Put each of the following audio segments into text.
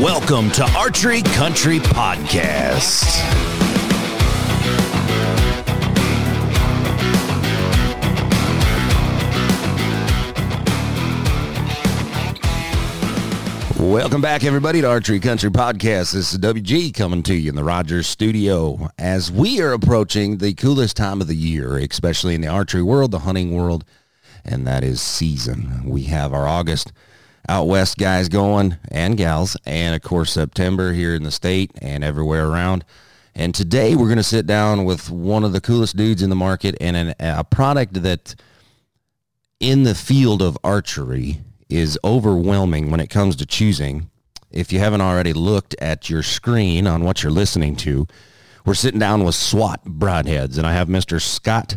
Welcome to Archery Country Podcast. Welcome back, everybody, to Archery Country Podcast. This is WG coming to you in the Rogers studio as we are approaching the coolest time of the year, especially in the archery world, the hunting world, and that is season. We have our August out west guys going and gals, and of course September here in the state and everywhere around. And today we're going to sit down with one of the coolest dudes in the market and an, a product that in the field of archery is overwhelming when it comes to choosing. If you haven't already looked at your screen on what you're listening to, we're sitting down with SWAT Broadheads, and I have Mr. Scott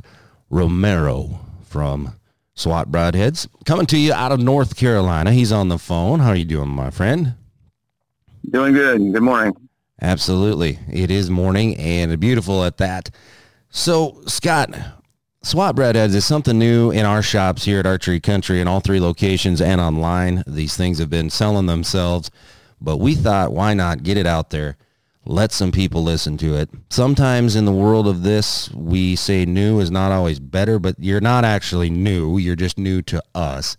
Romero from SWAT Broadheads coming to you out of North Carolina. He's on the phone. How are you doing, my friend? Doing good. Good morning. Absolutely. It is morning and beautiful at that. So, Scott, SWAT Broadheads is something new in our shops here at Archery Country in all three locations and online. These things have been selling themselves, but we thought, why not get it out there? Let some people listen to it. Sometimes in the world of this, we say new is not always better, but you're not actually new. You're just new to us.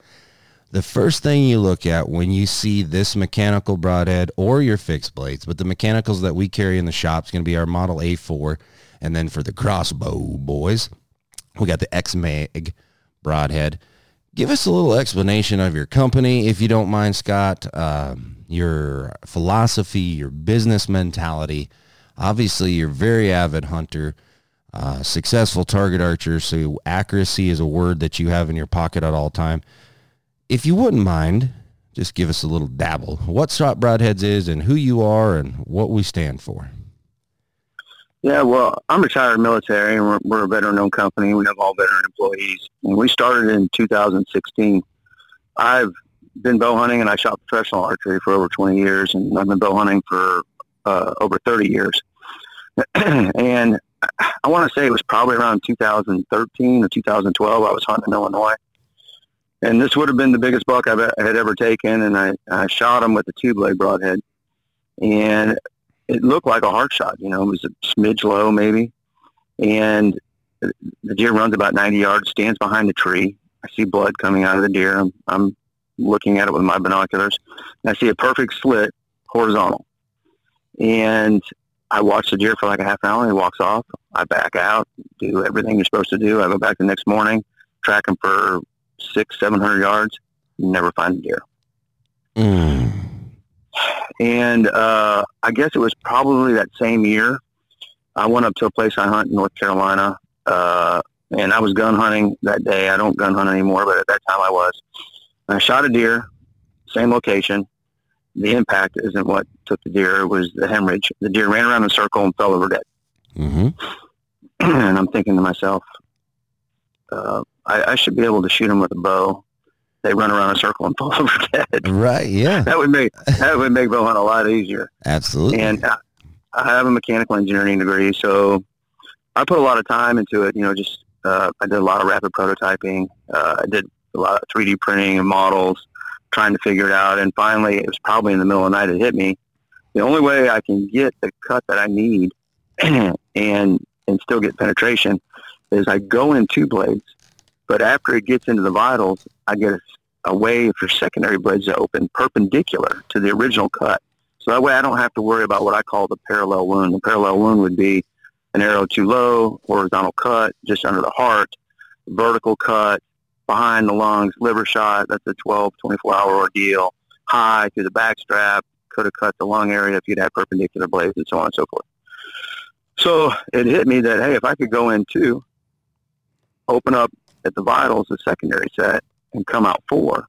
The first thing you look at when you see this mechanical broadhead or your fixed blades, but the mechanicals that we carry in the shop is going to be our Model A4. And then for the crossbow boys, we got the X-Mag broadhead. Give us a little explanation of your company, if you don't mind, Scott. Um, your philosophy, your business mentality. Obviously, you're very avid hunter, uh, successful target archer. So accuracy is a word that you have in your pocket at all time. If you wouldn't mind, just give us a little dabble. What SWAT Broadheads is and who you are and what we stand for. Yeah, well, I'm retired military, and we're, we're a veteran-owned company. We have all veteran employees, and we started in 2016. I've been bow hunting, and I shot professional archery for over 20 years, and I've been bow hunting for uh, over 30 years. and I want to say it was probably around 2013 or 2012. I was hunting in Illinois, and this would have been the biggest buck I've, I had ever taken, and I, I shot him with a two-blade broadhead. And it looked like a heart shot. You know, it was a smidge low maybe, and the deer runs about 90 yards, stands behind the tree. I see blood coming out of the deer. I'm, I'm looking at it with my binoculars. And I see a perfect slit horizontal. And I watch the deer for like a half an hour. And he walks off. I back out, do everything you're supposed to do. I go back the next morning, track him for six, seven hundred yards. Never find the deer. Mm. And uh, I guess it was probably that same year. I went up to a place I hunt in North Carolina, uh, and I was gun hunting that day. I don't gun hunt anymore, but at that time I was. I shot a deer, same location. The impact isn't what took the deer; it was the hemorrhage. The deer ran around in a circle and fell over dead. Mm-hmm. and I'm thinking to myself, uh, I, I should be able to shoot him with a bow they run around in a circle and fall over dead. Right. Yeah. that would make that would make bow hunt a lot easier. Absolutely. And I, I have a mechanical engineering degree, so I put a lot of time into it. You know, just uh, I did a lot of rapid prototyping. Uh, I did a lot of 3D printing and models, trying to figure it out. And finally, it was probably in the middle of the night it hit me. The only way I can get the cut that I need and and still get penetration is I go in two blades, but after it gets into the vitals, I get a, a way for secondary blades to open perpendicular to the original cut. So that way I don't have to worry about what I call the parallel wound. The parallel wound would be an arrow too low, horizontal cut just under the heart, vertical cut behind the lungs, liver shot. That's a 12, 24 hour ordeal. High through the back strap, could have cut the lung area if you'd had perpendicular blades and so on and so forth. So it hit me that, hey, if I could go in two, open up at the vitals, the secondary set, and come out four,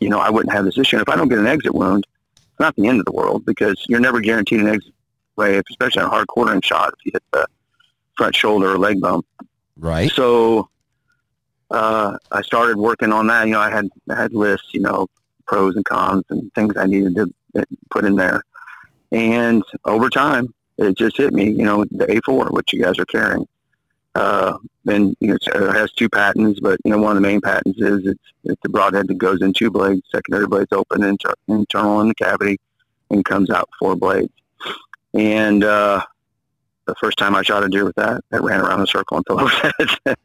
you know, I wouldn't have this issue. And if I don't get an exit wound, it's not the end of the world because you're never guaranteed an exit way, especially on a hard quartering shot if you hit the front shoulder or leg bone. Right. So uh, I started working on that. You know, I had had lists, you know, pros and cons and things I needed to uh, put in there. And over time, it just hit me. You know, the A4, which you guys are carrying. Uh, and you know, it has two patents, but you know, one of the main patents is it's, it's the broadhead that goes in two blades, secondary blades open inter- internal in the cavity, and comes out four blades. And uh, the first time I shot a deer with that, it ran around a circle until I was head.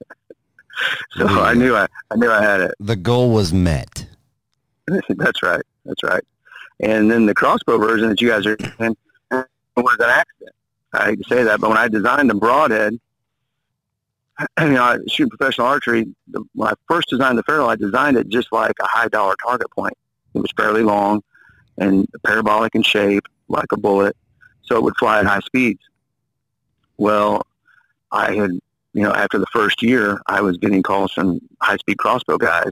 So yeah. I knew I, I knew I had it. The goal was met. That's right. That's right. And then the crossbow version that you guys are in was an accident. I hate to say that, but when I designed the broadhead, you know, I shoot professional archery. The, when I first designed the ferrule, I designed it just like a high dollar target point. It was fairly long and parabolic in shape, like a bullet, so it would fly at high speeds. Well, I had, you know, after the first year, I was getting calls from high-speed crossbow guys,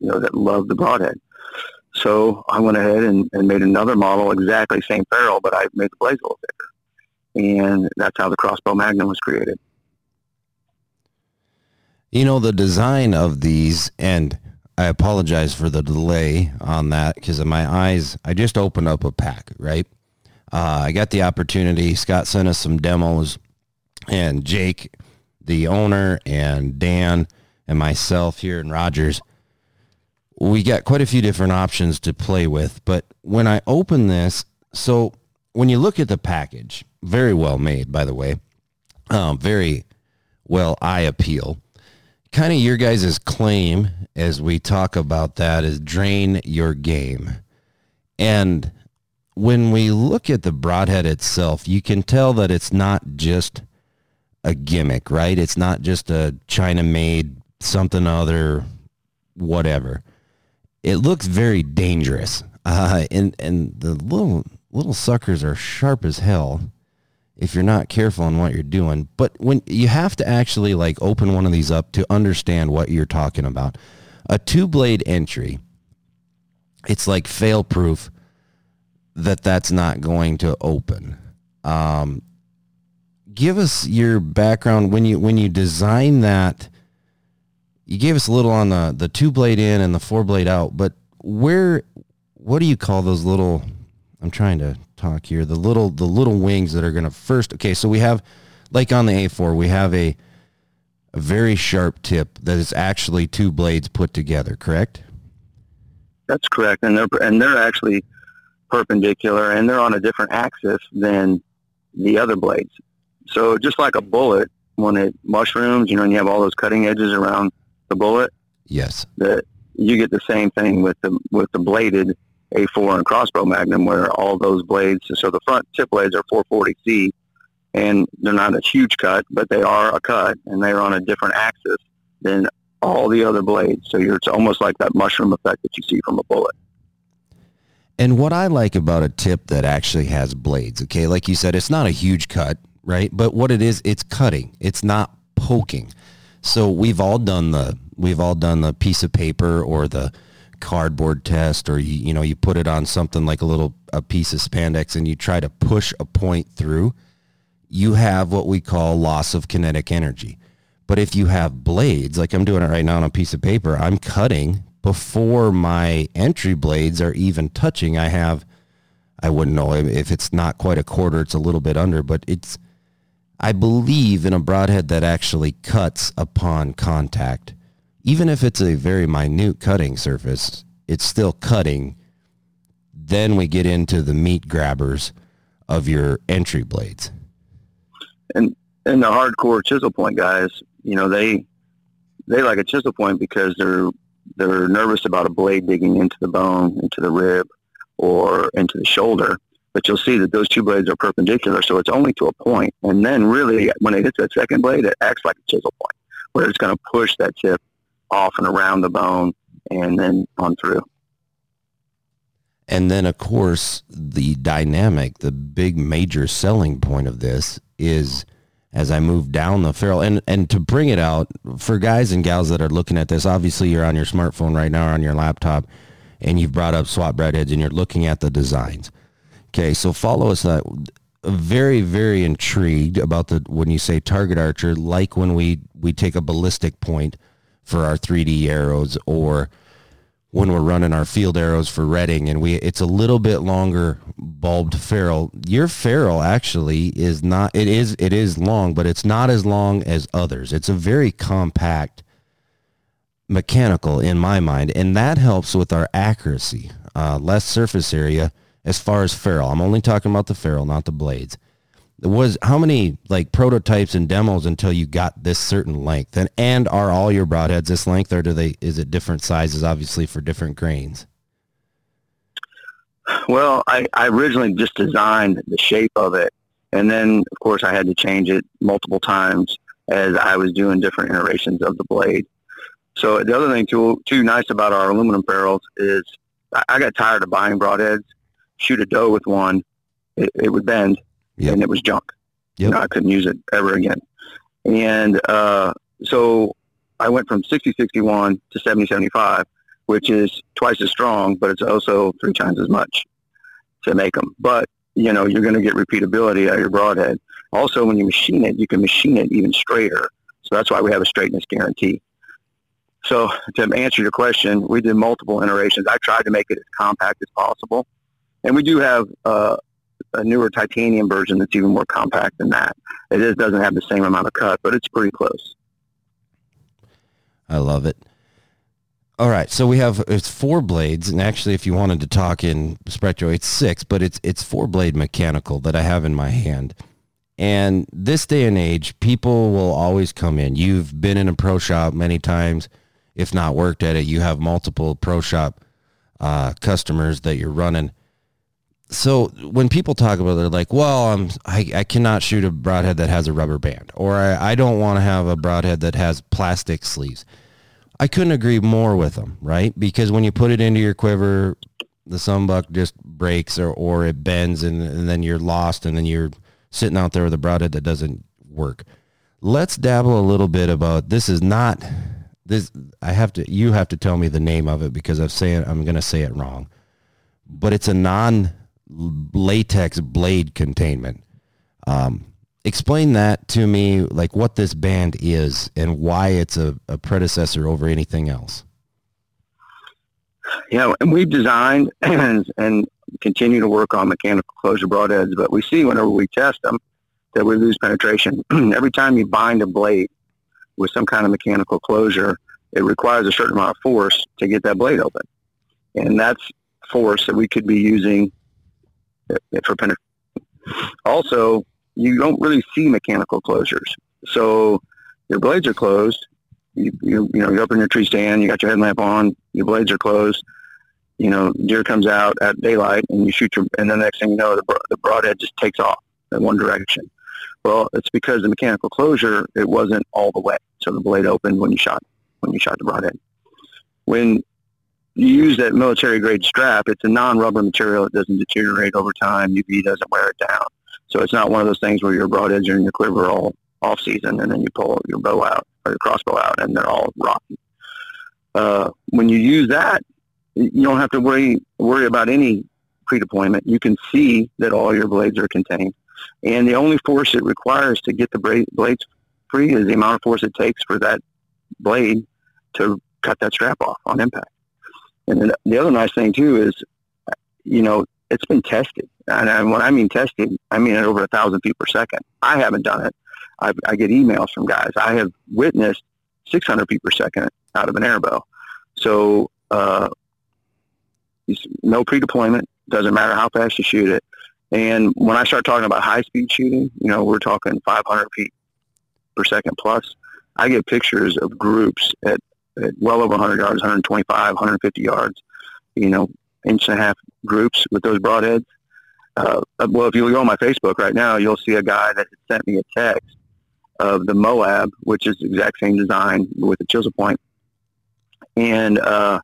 you know, that loved the broadhead. So I went ahead and, and made another model, exactly same ferrule, but I made the blades a little thicker. And that's how the crossbow magnum was created. You know, the design of these, and I apologize for the delay on that because of my eyes, I just opened up a pack, right? Uh, I got the opportunity. Scott sent us some demos, and Jake, the owner, and Dan, and myself here in Rogers, we got quite a few different options to play with. But when I open this, so when you look at the package, very well made, by the way, um, very well eye appeal kind of your guys' claim as we talk about that is drain your game. And when we look at the broadhead itself, you can tell that it's not just a gimmick, right? It's not just a China made something other, whatever. It looks very dangerous. Uh, and, and the little, little suckers are sharp as hell if you're not careful in what you're doing. But when you have to actually like open one of these up to understand what you're talking about. A two blade entry, it's like fail proof that that's not going to open. Um, give us your background when you when you design that. You gave us a little on the the two blade in and the four blade out, but where what do you call those little? I'm trying to talk here. The little the little wings that are going to first. Okay, so we have like on the A4, we have a a very sharp tip that is actually two blades put together. Correct? That's correct, and they're and they're actually perpendicular, and they're on a different axis than the other blades. So just like a bullet, when it mushrooms, you know, and you have all those cutting edges around the bullet. Yes. That you get the same thing with the with the bladed a4 and crossbow magnum where all those blades, so the front tip blades are 440C and they're not a huge cut, but they are a cut and they're on a different axis than all the other blades. So you're, it's almost like that mushroom effect that you see from a bullet. And what I like about a tip that actually has blades, okay, like you said, it's not a huge cut, right? But what it is, it's cutting. It's not poking. So we've all done the we've all done the piece of paper or the cardboard test or you, you know you put it on something like a little a piece of spandex and you try to push a point through you have what we call loss of kinetic energy but if you have blades like i'm doing it right now on a piece of paper i'm cutting before my entry blades are even touching i have i wouldn't know if it's not quite a quarter it's a little bit under but it's i believe in a broadhead that actually cuts upon contact even if it's a very minute cutting surface, it's still cutting. Then we get into the meat grabbers of your entry blades. And and the hardcore chisel point guys, you know, they they like a chisel point because they're they're nervous about a blade digging into the bone, into the rib, or into the shoulder. But you'll see that those two blades are perpendicular, so it's only to a point. And then really, when it hits that second blade, it acts like a chisel point, where it's going to push that tip off and around the bone and then on through. And then, of course, the dynamic, the big major selling point of this is as I move down the ferrule. And, and to bring it out for guys and gals that are looking at this, obviously you're on your smartphone right now or on your laptop and you've brought up SWAT broadheads and you're looking at the designs. Okay, so follow us. Uh, very, very intrigued about the when you say target archer, like when we, we take a ballistic point for our 3D arrows or when we're running our field arrows for redding and we it's a little bit longer bulbed ferrule. Your ferrule actually is not it is it is long but it's not as long as others. It's a very compact mechanical in my mind and that helps with our accuracy. Uh, less surface area as far as ferrule. I'm only talking about the ferrule, not the blades. There was how many like prototypes and demos until you got this certain length? And and are all your broadheads this length or do they is it different sizes obviously for different grains? Well, I, I originally just designed the shape of it and then of course I had to change it multiple times as I was doing different iterations of the blade. So the other thing too, too nice about our aluminum ferrules is I got tired of buying broadheads, shoot a doe with one, it, it would bend, yep. and it was junk. Yep. You know, I couldn't use it ever again. And uh, so I went from 6061 to 7075, which is twice as strong, but it's also three times as much to make them. But you know, you're going to get repeatability out of your broadhead. Also, when you machine it, you can machine it even straighter. So that's why we have a straightness guarantee. So to answer your question, we did multiple iterations. I tried to make it as compact as possible. And we do have uh, a newer titanium version that's even more compact than that. It is, doesn't have the same amount of cut, but it's pretty close. I love it. All right, so we have it's four blades, and actually, if you wanted to talk in Spectro, it's six, but it's it's four blade mechanical that I have in my hand. And this day and age, people will always come in. You've been in a pro shop many times if not worked at it, you have multiple pro shop uh, customers that you're running. So when people talk about it, they're like, well, I'm, I, I cannot shoot a broadhead that has a rubber band, or I, I don't want to have a broadhead that has plastic sleeves. I couldn't agree more with them, right? Because when you put it into your quiver, the sunbuck just breaks or, or it bends and, and then you're lost and then you're sitting out there with a broadhead that doesn't work. Let's dabble a little bit about this is not this I have to you have to tell me the name of it because I'm saying I'm going to say it wrong. But it's a non latex blade containment. Um, explain that to me, like what this band is and why it's a, a predecessor over anything else. Yeah, and we've designed and, and continue to work on mechanical closure broadheads, but we see whenever we test them that we lose penetration. Every time you bind a blade, with some kind of mechanical closure, it requires a certain amount of force to get that blade open. And that's force that we could be using for. Also, you don't really see mechanical closures. So your blades are closed. You, you, you know, you're up in your tree stand, you got your headlamp on, your blades are closed. You know, deer comes out at daylight and you shoot your, and the next thing you know, the, the broadhead just takes off in one direction. Well, it's because the mechanical closure, it wasn't all the way. So the blade opened when you shot, when you shot the broadhead. When you use that military grade strap, it's a non-rubber material. It doesn't deteriorate over time. UV doesn't wear it down. So it's not one of those things where your broadheads are in your quiver all off season and then you pull your bow out or your crossbow out and they're all rotten. Uh, when you use that, you don't have to worry worry about any pre-deployment. You can see that all your blades are contained. And the only force it requires to get the blades free is the amount of force it takes for that blade to cut that strap off on impact. And then the other nice thing too is, you know, it's been tested. And when I mean tested, I mean at over a thousand feet per second. I haven't done it. I've, I get emails from guys. I have witnessed 600 feet per second out of an airbow. So, uh, no pre-deployment. Doesn't matter how fast you shoot it. And when I start talking about high speed shooting, you know, we're talking 500 feet per second plus. I get pictures of groups at well over 100 yards, 125, 150 yards, you know, inch and a half groups with those broadheads. Uh, well, if you go on my Facebook right now, you'll see a guy that sent me a text of the Moab, which is the exact same design with the chisel point, and uh,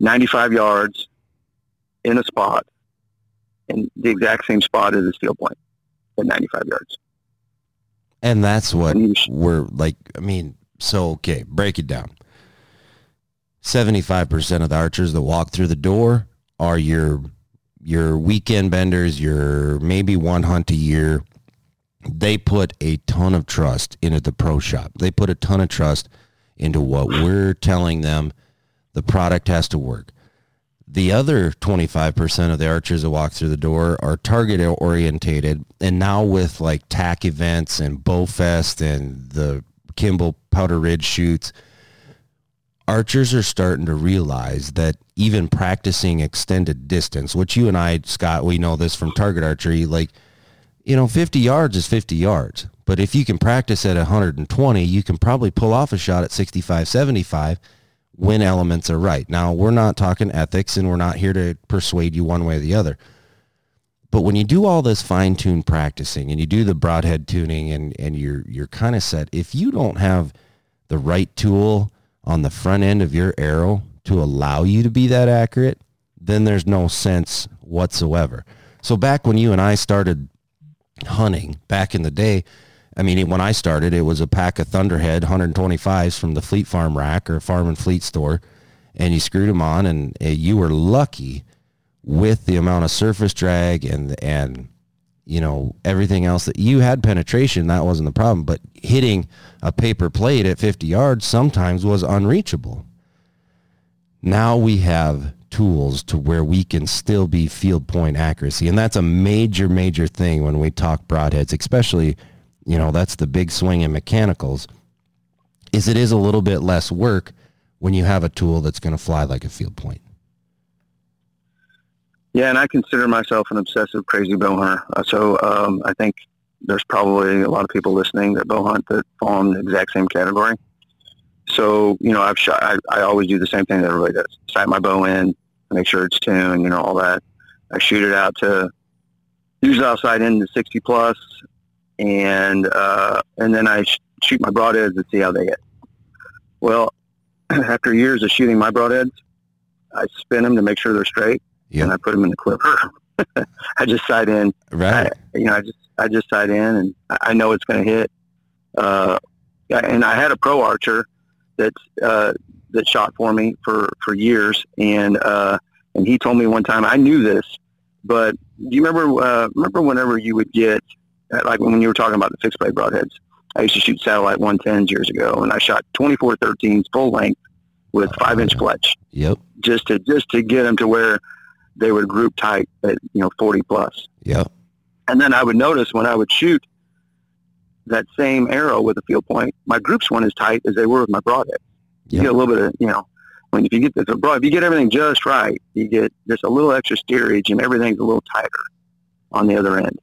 95 yards in a spot in the exact same spot as the steel point at 95 yards. And that's what we're like. I mean, so, okay, break it down. 75% of the archers that walk through the door are your your weekend benders, your maybe one hunt a year. They put a ton of trust into the pro shop. They put a ton of trust into what we're telling them the product has to work. The other 25% of the archers that walk through the door are target orientated. And now with like TAC events and Bowfest and the Kimball Powder Ridge shoots, archers are starting to realize that even practicing extended distance, which you and I, Scott, we know this from target archery, like, you know, 50 yards is 50 yards. But if you can practice at 120, you can probably pull off a shot at 65, 75 when elements are right. Now, we're not talking ethics and we're not here to persuade you one way or the other. But when you do all this fine-tuned practicing and you do the broadhead tuning and, and you're, you're kind of set, if you don't have the right tool on the front end of your arrow to allow you to be that accurate, then there's no sense whatsoever. So back when you and I started hunting back in the day, I mean, when I started, it was a pack of Thunderhead 125s from the Fleet Farm rack or Farm and Fleet store, and you screwed them on, and uh, you were lucky with the amount of surface drag and and you know everything else that you had penetration. That wasn't the problem, but hitting a paper plate at 50 yards sometimes was unreachable. Now we have tools to where we can still be field point accuracy, and that's a major major thing when we talk broadheads, especially you know, that's the big swing in mechanicals, is it is a little bit less work when you have a tool that's going to fly like a field point. Yeah, and I consider myself an obsessive, crazy bow hunter. Uh, so um, I think there's probably a lot of people listening that bow hunt that fall in the exact same category. So you know, I've shot. I, I always do the same thing that everybody does: sight my bow in, make sure it's tuned, you know, all that. I shoot it out to usually outside in the 60 plus, and uh, and then I sh- shoot my broadheads to see how they hit. Well, after years of shooting my broadheads, I spin them to make sure they're straight, yep. and I put them in the clipper. I just sight in. Right. I, you know, I just I just sight in, and I know it's going to hit. Uh, and I had a pro archer that uh, that shot for me for for years, and uh, and he told me one time I knew this, but do you remember uh, remember whenever you would get like when you were talking about the fixed blade broadheads, I used to shoot satellite 110s years ago, and I shot 24 13s full length with five inch fletch. Yep. Just to just to get them to where they would group tight at you know 40 plus. Yep. And then I would notice when I would shoot that same arrow with a field point, my groups weren't as tight as they were with my broadhead. You yep. get a little bit of you know when if you get the broad, if you get everything just right, you get just a little extra steerage and everything's a little tighter on the other end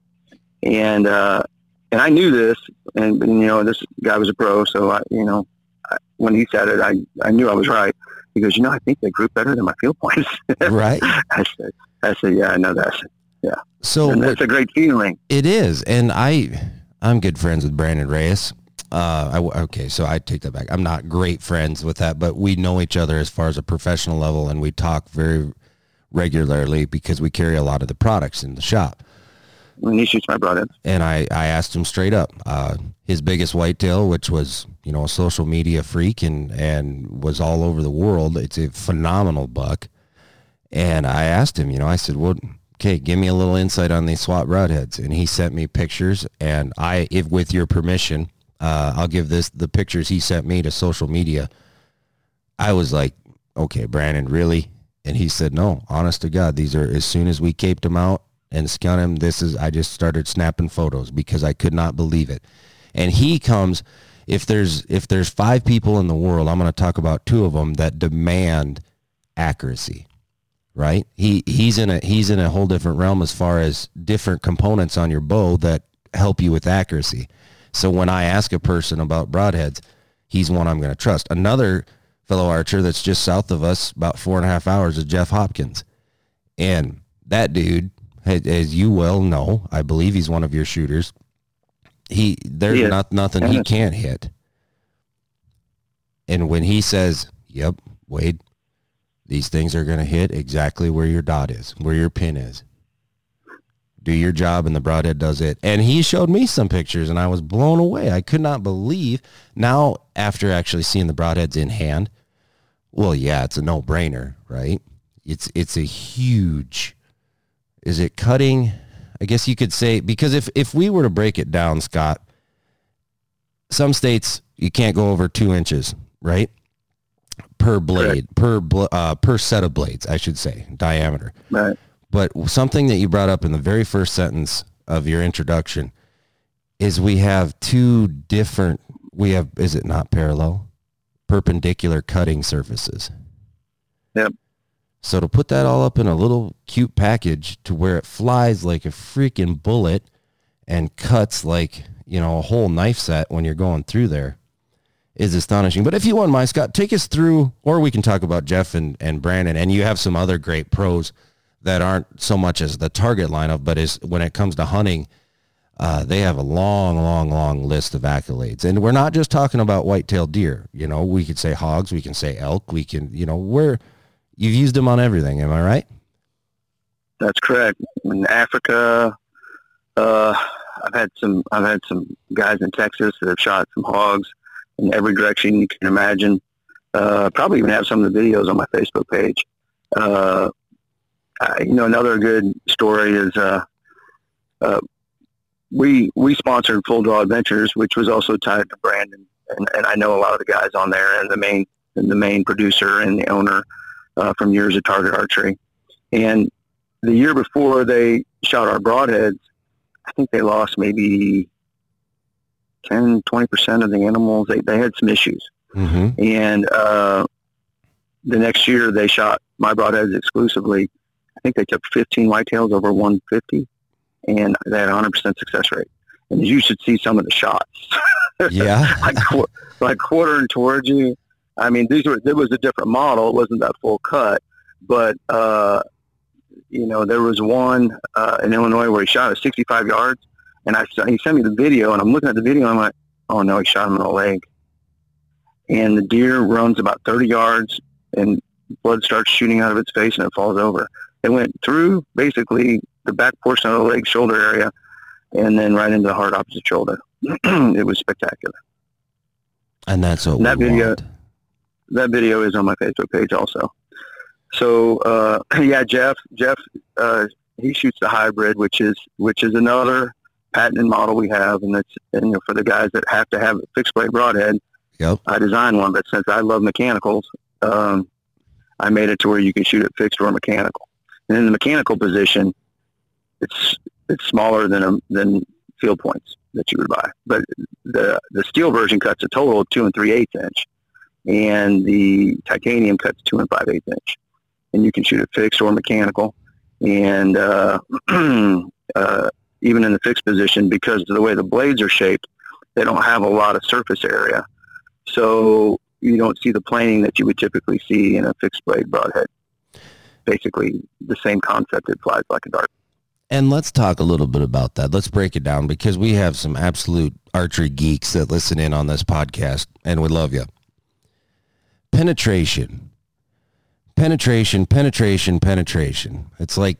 and uh, and I knew this, and, and, you know this guy was a pro, so I, you know I, when he said it, I I knew I was right because you know I think they group better than my field points. right. I said I said yeah I know that. yeah. So and that's what, a great feeling. It is, and I I'm good friends with Brandon Reyes. Uh, I, okay, so I take that back. I'm not great friends with that, but we know each other as far as a professional level, and we talk very regularly because we carry a lot of the products in the shop when he shoots my broadheads. And I, I asked him straight up, uh, his biggest whitetail, which was, you know, a social media freak and, and was all over the world. It's a phenomenal buck. And I asked him, you know, I said, well, okay, give me a little insight on these SWAT broadheads. And he sent me pictures and I, if with your permission, uh, I'll give this, the pictures he sent me to social media. I was like, okay, Brandon, really? And he said, no, honest to God, these are, as soon as we caped them out, and scan him. This is I just started snapping photos because I could not believe it. And he comes if there's if there's five people in the world, I'm going to talk about two of them that demand accuracy. Right? He he's in a he's in a whole different realm as far as different components on your bow that help you with accuracy. So when I ask a person about broadheads, he's one I'm going to trust. Another fellow archer that's just south of us, about four and a half hours, is Jeff Hopkins, and that dude as you well know, I believe he's one of your shooters. He there's not nothing he can't hit. And when he says, "Yep, Wade, these things are going to hit exactly where your dot is, where your pin is." Do your job and the broadhead does it. And he showed me some pictures and I was blown away. I could not believe now after actually seeing the broadheads in hand. Well, yeah, it's a no-brainer, right? It's it's a huge is it cutting? I guess you could say because if if we were to break it down, Scott, some states you can't go over two inches, right? Per blade, per uh, per set of blades, I should say, diameter. Right. But something that you brought up in the very first sentence of your introduction is we have two different. We have is it not parallel? perpendicular cutting surfaces. Yep. So to put that all up in a little cute package to where it flies like a freaking bullet and cuts like, you know, a whole knife set when you're going through there is astonishing. But if you want, my Scott, take us through, or we can talk about Jeff and, and Brandon, and you have some other great pros that aren't so much as the target lineup, but is when it comes to hunting, uh, they have a long, long, long list of accolades. And we're not just talking about white-tailed deer. You know, we could say hogs, we can say elk, we can, you know, we're, you've used them on everything. Am I right? That's correct. In Africa, uh, I've had some, I've had some guys in Texas that have shot some hogs in every direction you can imagine. Uh, probably even have some of the videos on my Facebook page. Uh, I, you know, another good story is uh, uh, we we sponsored Full Draw Adventures, which was also tied to Brandon, and, and I know a lot of the guys on there, and the main and the main producer and the owner uh, from years of Target Archery. And the year before they shot our broadheads, I think they lost maybe 10, 20% of the animals. They, they had some issues. Mm-hmm. And uh, the next year they shot my broadheads exclusively. I think they took 15 whitetails over 150 and they had 100% success rate. And you should see some of the shots. Yeah. like, like quartering towards you. I mean, these were, there was a different model. It wasn't that full cut, but, uh, you know, there was one uh, in Illinois where he shot at 65 yards and I he sent me the video, and I'm looking at the video, and I'm like, oh no, he shot him in the leg. And the deer runs about 30 yards, and blood starts shooting out of its face, and it falls over. It went through basically the back portion of the leg, shoulder area, and then right into the hard opposite shoulder. it was spectacular. And that's what That we video- want. That video is on my Facebook page also. So uh, yeah, Jeff, Jeff, uh, he shoots the hybrid, which is which is another patented model we have, and it's and, you know, for the guys that have to have a fixed blade broadhead. Yep. I designed one, but since I love mechanicals, um, I made it to where you can shoot it fixed or mechanical. And in the mechanical position, it's it's smaller than a, than field points that you would buy. But the the steel version cuts a total of two and three eighths inch, and the titanium cuts two and five eighths inch. And you can shoot it fixed or mechanical. And uh, uh, even in the fixed position, because of the way the blades are shaped, they don't have a lot of surface area. So you don't see the planing that you would typically see in a fixed blade broadhead. Basically, the same concept. It flies like a dart. And let's talk a little bit about that. Let's break it down because we have some absolute archery geeks that listen in on this podcast and we love you. Penetration. Penetration, penetration, penetration. It's like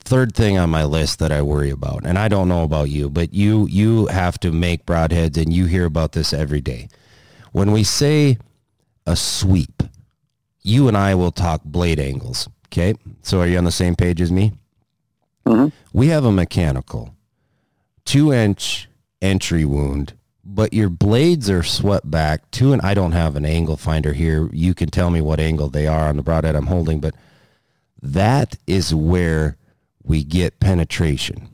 third thing on my list that I worry about. And I don't know about you, but you you have to make broadheads and you hear about this every day. When we say a sweep, you and I will talk blade angles. Okay? So are you on the same page as me? Mhm. We have a mechanical two inch entry wound, but your blades are swept back two and I don't have an angle finder here. You can tell me what angle they are on the broadhead I'm holding, but that is where we get penetration.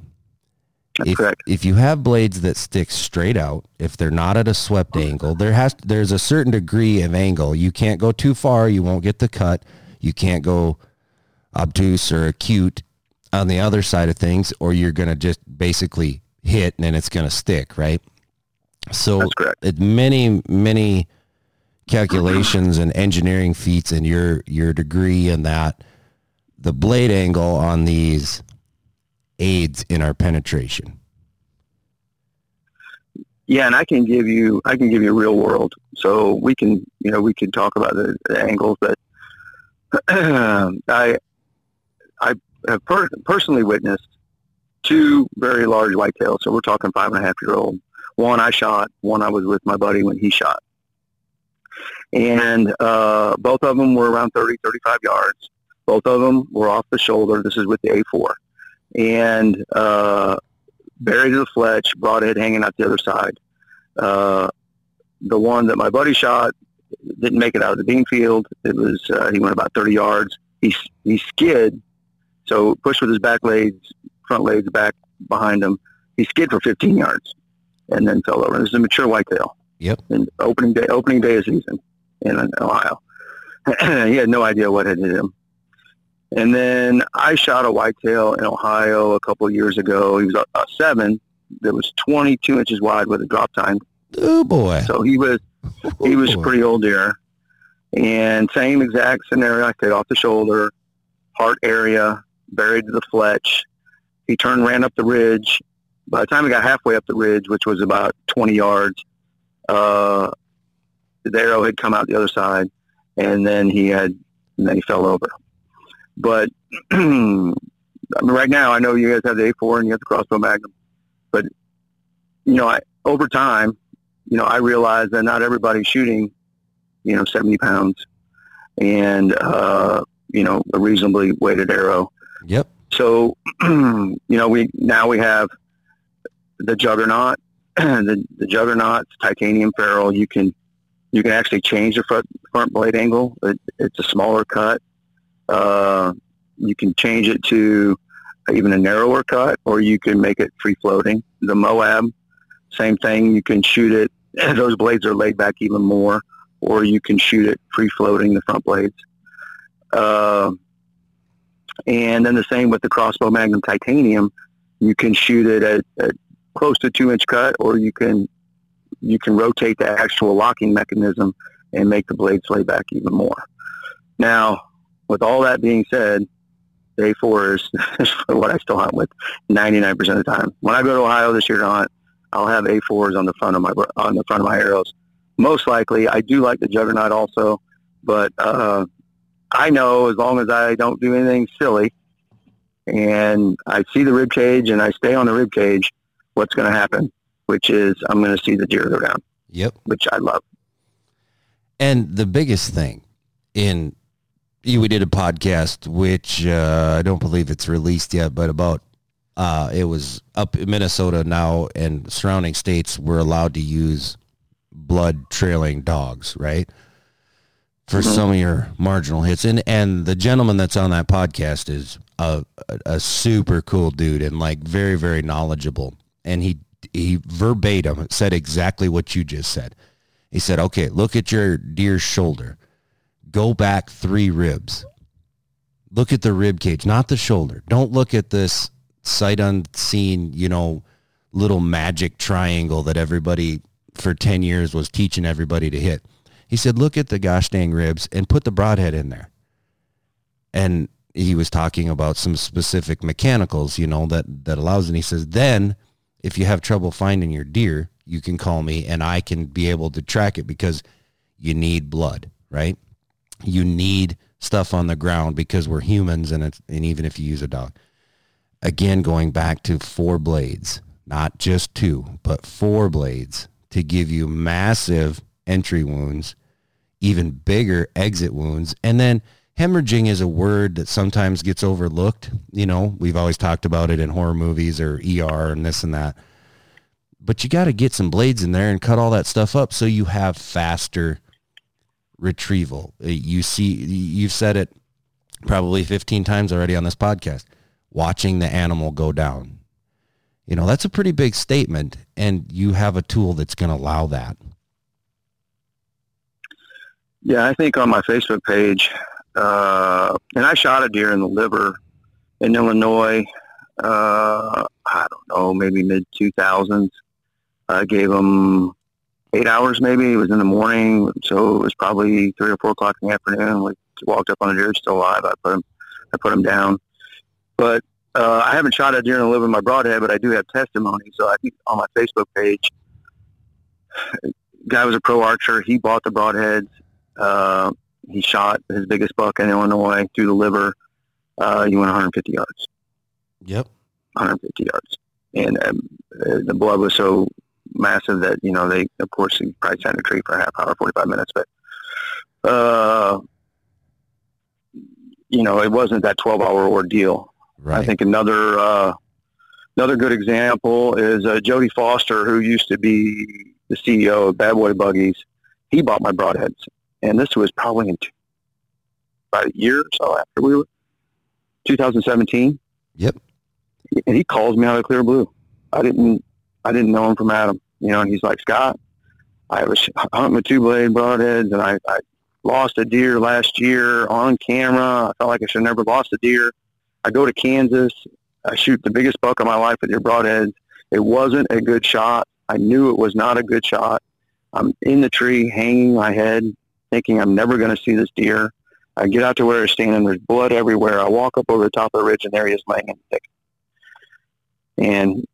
That's If, correct. if you have blades that stick straight out, if they're not at a swept angle, there has there's a certain degree of angle. You can't go too far, you won't get the cut. You can't go obtuse or acute on the other side of things, or you're going to just basically hit and then it's going to stick, right? So it many many calculations and engineering feats and your your degree in that the blade angle on these aids in our penetration. Yeah, and I can give you I can give you real world. So we can you know we can talk about the, the angles, but I I have per- personally witnessed two very large whitetails. So we're talking five and a half year old. One I shot, one I was with my buddy when he shot, and uh, both of them were around 30, 35 yards. Both of them were off the shoulder. This is with the A4, and uh, buried the fletch, broadhead hanging out the other side. Uh, the one that my buddy shot didn't make it out of the bean field. It was uh, he went about 30 yards. He he skid, so pushed with his back legs, front legs back behind him. He skid for 15 yards, and then fell over. This is a mature whitetail. Yep. And opening day, opening day of season, in Ohio. he had no idea what had hit him. And then I shot a whitetail in Ohio a couple of years ago. He was a, a seven that was 22 inches wide with a drop tine. Oh boy! So he was oh, he was pretty old deer, and same exact scenario. I stayed off the shoulder, heart area, buried the fletch. He turned, ran up the ridge. By the time he got halfway up the ridge, which was about 20 yards, uh, the arrow had come out the other side, and then he had, and then he fell over. But I mean, right now, I know you guys have the A4 and you have the crossbow magnum, but you know, I, over time, you know, I realized that not everybody's shooting, you know, 70 pounds and, uh, you know, a reasonably weighted arrow. Yep. So, you know, we, now we have the juggernaut, the, the titanium ferrule. You can, you can actually change the front, front blade angle. It, it's a smaller cut. Uh, you can change it to even a narrower cut, or you can make it free floating. The Moab, same thing. You can shoot it. Those blades are laid back even more, or you can shoot it free floating the front blades. Uh, and then the same with the crossbow Magnum Titanium. You can shoot it at, at close to two inch cut, or you can you can rotate the actual locking mechanism and make the blades lay back even more. Now, with all that being said, day four is what I still hunt with 99% of the time. When I go to Ohio this year to hunt, I'll have A4s on the front of my on the front of my arrows. Most likely, I do like the Juggernaut also, but uh, I know as long as I don't do anything silly and I see the rib cage and I stay on the rib cage, what's going to happen? Which is I'm going to see the deer go down. Yep. Which I love. And the biggest thing in we did a podcast, which uh, I don't believe it's released yet, but about uh, it was up in Minnesota now and surrounding states were allowed to use blood trailing dogs, right? For mm-hmm. some of your marginal hits. And and the gentleman that's on that podcast is a, a, a super cool dude and like very, very knowledgeable. And he he verbatim said exactly what you just said. He said, okay, look at your deer's shoulder go back three ribs. Look at the rib cage, not the shoulder. Don't look at this sight unseen, you know, little magic triangle that everybody for 10 years was teaching everybody to hit. He said, look at the gosh dang ribs and put the broadhead in there. And he was talking about some specific mechanicals, you know, that, that allows, and he says, then if you have trouble finding your deer, you can call me and I can be able to track it because you need blood, right? you need stuff on the ground because we're humans and and even if you use a dog again going back to four blades not just two but four blades to give you massive entry wounds even bigger exit wounds and then hemorrhaging is a word that sometimes gets overlooked you know we've always talked about it in horror movies or ER and this and that but you got to get some blades in there and cut all that stuff up so you have faster retrieval. Uh, you see, you've said it probably 15 times already on this podcast, watching the animal go down. You know, that's a pretty big statement, and you have a tool that's going to allow that. Yeah, I think on my Facebook page, uh, and I shot a deer in the liver in Illinois, uh, I don't know, maybe mid 2000s. I gave him eight hours maybe. It was in the morning, so it was probably three or four o'clock in the afternoon. We walked up on a deer still alive. I put him, I put him down. But uh, I haven't shot a deer in the liver in my broadhead, but I do have testimony. So I think on my Facebook page, guy was a pro archer. He bought the broadheads. Uh, he shot his biggest buck in Illinois through the liver. Uh, he went 150 yards. Yep. 150 yards. And um, the blood was so massive that you know they of course he probably sat in a tree for a half hour, forty five minutes, but uh, you know it wasn't that twelve hour ordeal. Right. I think another uh, another good example is uh, Jody Foster, who used to be the CEO of Bad Boy Buggies. He bought my broadheads, and this was probably in about a year or so after we were 2017. Yep. And he calls me out of clear blue. I didn't I didn't know him from Adam. You know, and he's like, Scott, I was hunting with two blade broadheads and I, I lost a deer last year on camera. I felt like I should have never lost a deer. I go to Kansas. I shoot the biggest buck of my life with your broadheads. It wasn't a good shot. I knew it was not a good shot. I'm in the tree, hanging my head, thinking I'm never going to see this deer. I get out to where it's standing. There's blood everywhere. I walk up over the top of the ridge, and there he is laying in the thicket. And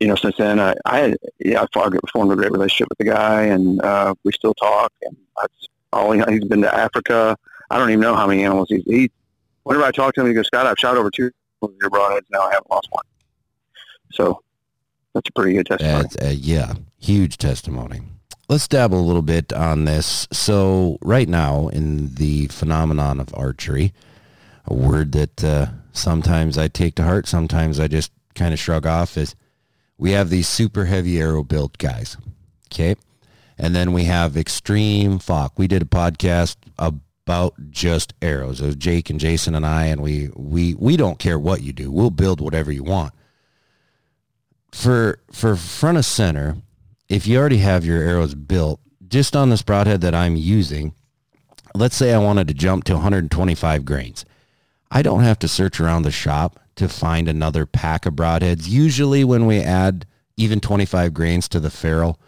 you know, since then, I, I yeah, I formed a great relationship with the guy, and uh, we still talk. And that's all he, he's been to Africa. I don't even know how many animals he's. He, whenever I talk to him, he goes, "Scott, I've shot over two of your broadheads. Now I haven't lost one." So that's a pretty good testimony. Uh, yeah, huge testimony. Let's dabble a little bit on this. So right now in the phenomenon of archery, a word that uh, sometimes I take to heart, sometimes I just kind of shrug off is we have these super heavy arrow built guys. Okay. And then we have extreme FOC. We did a podcast about just arrows. It was Jake and Jason and I, and we, we, we don't care what you do. We'll build whatever you want. For, for front of center, if you already have your arrows built, just on this broadhead that I'm using, let's say I wanted to jump to 125 grains. I don't have to search around the shop to find another pack of broadheads. Usually when we add even 25 grains to the ferrule,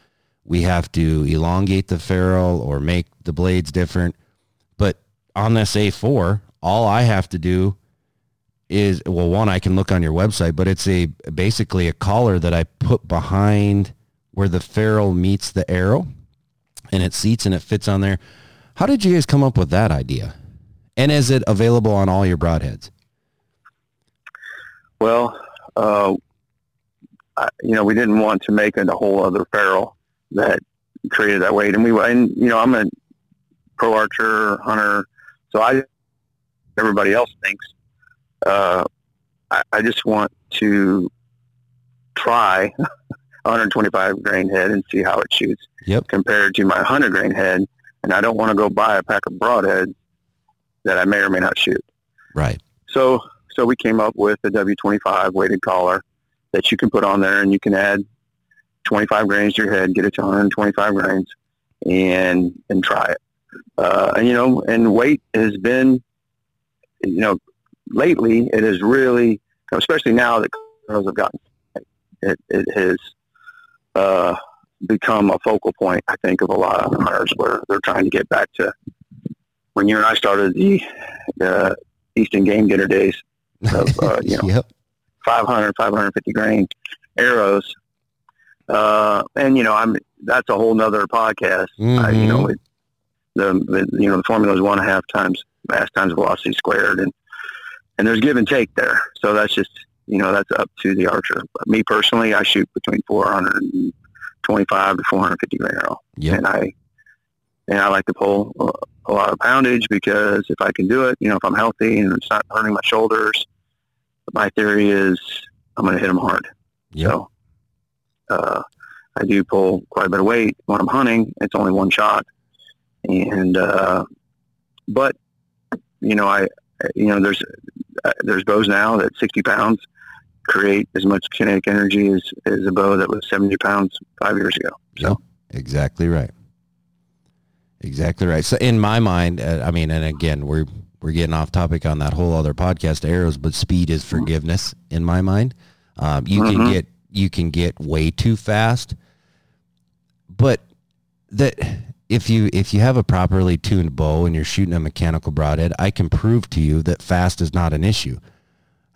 we have to elongate the ferrule or make the blades different. But on this A4, all I have to do is, well, one, I can look on your website, but it's a basically a collar that I put behind where the ferrule meets the arrow and it seats and it fits on there. How did you guys come up with that idea? And is it available on all your broadheads? Well, uh, I, you know, we didn't want to make a whole other ferrule that created that weight. And we, and you know, I'm a pro archer hunter, so I, everybody else thinks, uh, I, I just want to try 125 grain head and see how it shoots yep. compared to my 100 grain head. And I don't want to go buy a pack of broadheads that I may or may not shoot. Right. So so we came up with a W25 weighted collar that you can put on there and you can add 25 grains to your head, get it to 125 grains and, and try it. Uh, and, you know, and weight has been, you know, lately it has really, especially now that girls have gotten, it, it has, uh, become a focal point, I think, of a lot of hunters where they're trying to get back to when you and I started the, the Easton Game Getter days of, uh, you know, yep. 500, 550 grain arrows. Uh, and, you know, I'm, that's a whole nother podcast. Mm-hmm. I, you know, it, the, the, you know, the formula is one and a half times mass times velocity squared and, and there's give and take there. So that's just, you know, that's up to the archer. But me personally, I shoot between 425 to 450 grain arrow. Yep. And I, and I like to pull a, lot of poundage because if I can do it, you know, if I'm healthy and it's not hurting my shoulders, my theory is I'm going to hit them hard. Yep. So uh, I do pull quite a bit of weight when I'm hunting. It's only one shot, and uh, but you know I you know there's uh, there's bows now that 60 pounds create as much kinetic energy as, as a bow that was 70 pounds five years ago. So yep. exactly right. Exactly right. So in my mind, uh, I mean, and again, we're we're getting off topic on that whole other podcast, arrows, but speed is forgiveness in my mind. Um, you mm-hmm. can get you can get way too fast, but that if you if you have a properly tuned bow and you're shooting a mechanical broadhead, I can prove to you that fast is not an issue.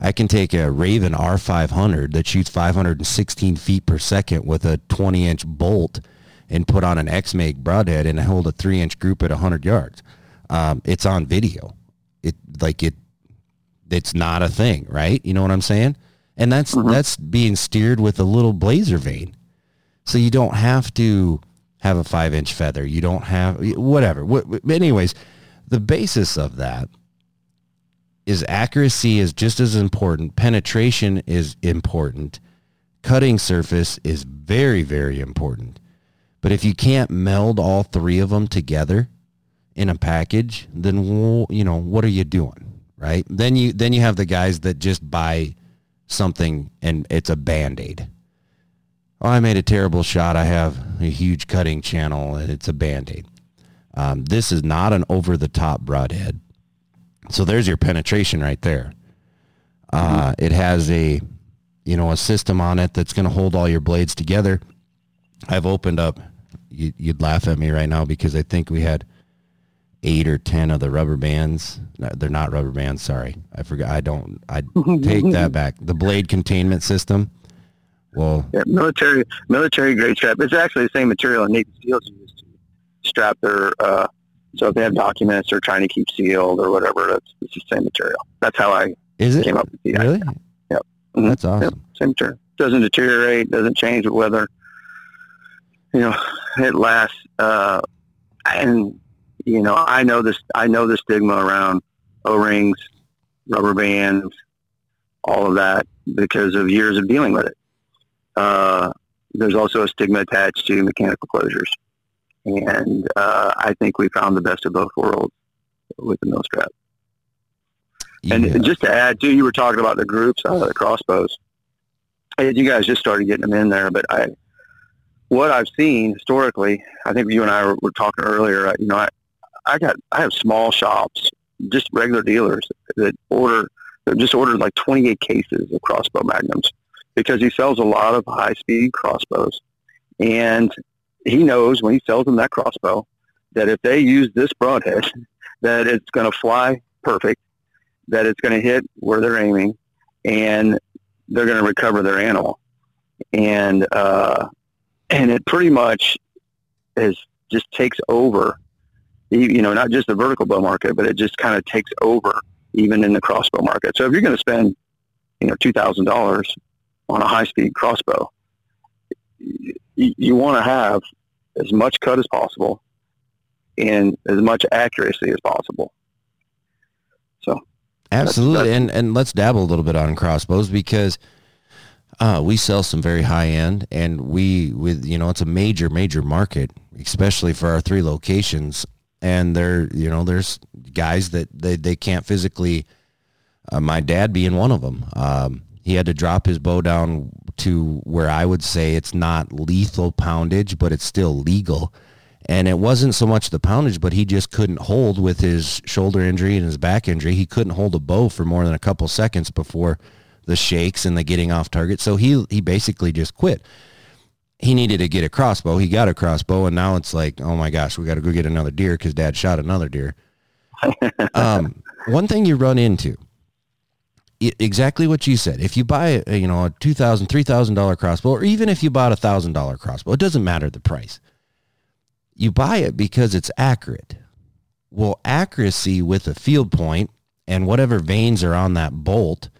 I can take a Ravin R500 that shoots 516 feet per second with a 20 inch bolt and put on an X-Mag broadhead and hold a three inch group at 100 yards. Um, it's on video it like it it's not a thing, right? You know what I'm saying? And that's mm-hmm. that's being steered with a little blazer vane. So you don't have to have a five inch feather. You don't have whatever. Anyways, the basis of that is accuracy is just as important. Penetration is important. Cutting surface is very, very important. But if you can't meld all three of them together, in a package, then you know what are you doing, right? Then you then you have the guys that just buy something and it's a band aid. Oh, I made a terrible shot. I have a huge cutting channel and it's a band aid. Um, this is not an over the top broadhead. So there's your penetration right there. Uh, it has a, you know, a system on it that's going to hold all your blades together. I've opened up. You, you'd laugh at me right now because I think we had eight or ten of the rubber bands. No, they're not rubber bands. Sorry, I forgot. I don't. I take that back. The blade containment system. Well, Yeah, military military grade strap. It's actually the same material that Navy SEALs use to strap their. Uh, so if they have documents they're trying to keep sealed or whatever, it's, it's the same material. That's how I is it came up with the idea. really? Yep. Mhm. That's awesome. Yep, same material. Doesn't deteriorate. Doesn't change with weather. You know, it lasts. Uh, and you know, I know this. I know the stigma around O-rings, rubber bands, all of that because of years of dealing with it. Uh, there's also a stigma attached to mechanical closures, and uh, I think we found the best of both worlds with the mill strap. And just to add too, you were talking about the groups, uh, the crossbows. And you guys just started getting them in there, but I, what I've seen historically, I think you and I were, were talking earlier. uh, You know, I, I got, I have small shops, just regular dealers that order, that just ordered like 28 cases of crossbow magnums because he sells a lot of high speed crossbows, and he knows when he sells them that crossbow that if they use this broadhead, that it's going to fly perfect that it's going to hit where they're aiming and they're going to recover their animal. And, uh, and it pretty much is just takes over, you know, not just the vertical bow market, but it just kind of takes over even in the crossbow market. So if you're going to spend, you know, $2,000 on a high speed crossbow, you, you want to have as much cut as possible and as much accuracy as possible. So absolutely, that's- and and let's dabble a little bit on crossbows because uh, we sell some very high end, and we with you know it's a major major market, especially for our three locations. And there, you know, there's guys that they, they can't physically. Uh, my dad being one of them, um, he had to drop his bow down to where I would say it's not lethal poundage, but it's still legal. And it wasn't so much the poundage, but he just couldn't hold with his shoulder injury and his back injury. He couldn't hold a bow for more than a couple seconds before the shakes and the getting off target. So he he basically just quit. He needed to get a crossbow. He got a crossbow, and now it's like, oh my gosh, we got to go get another deer because Dad shot another deer. um, one thing you run into, i- exactly what you said. If you buy, a, you know, a two thousand, three thousand dollar crossbow, or even if you bought a thousand dollar crossbow, it doesn't matter the price you buy it because it's accurate. Well, accuracy with a field point and whatever vanes are on that bolt,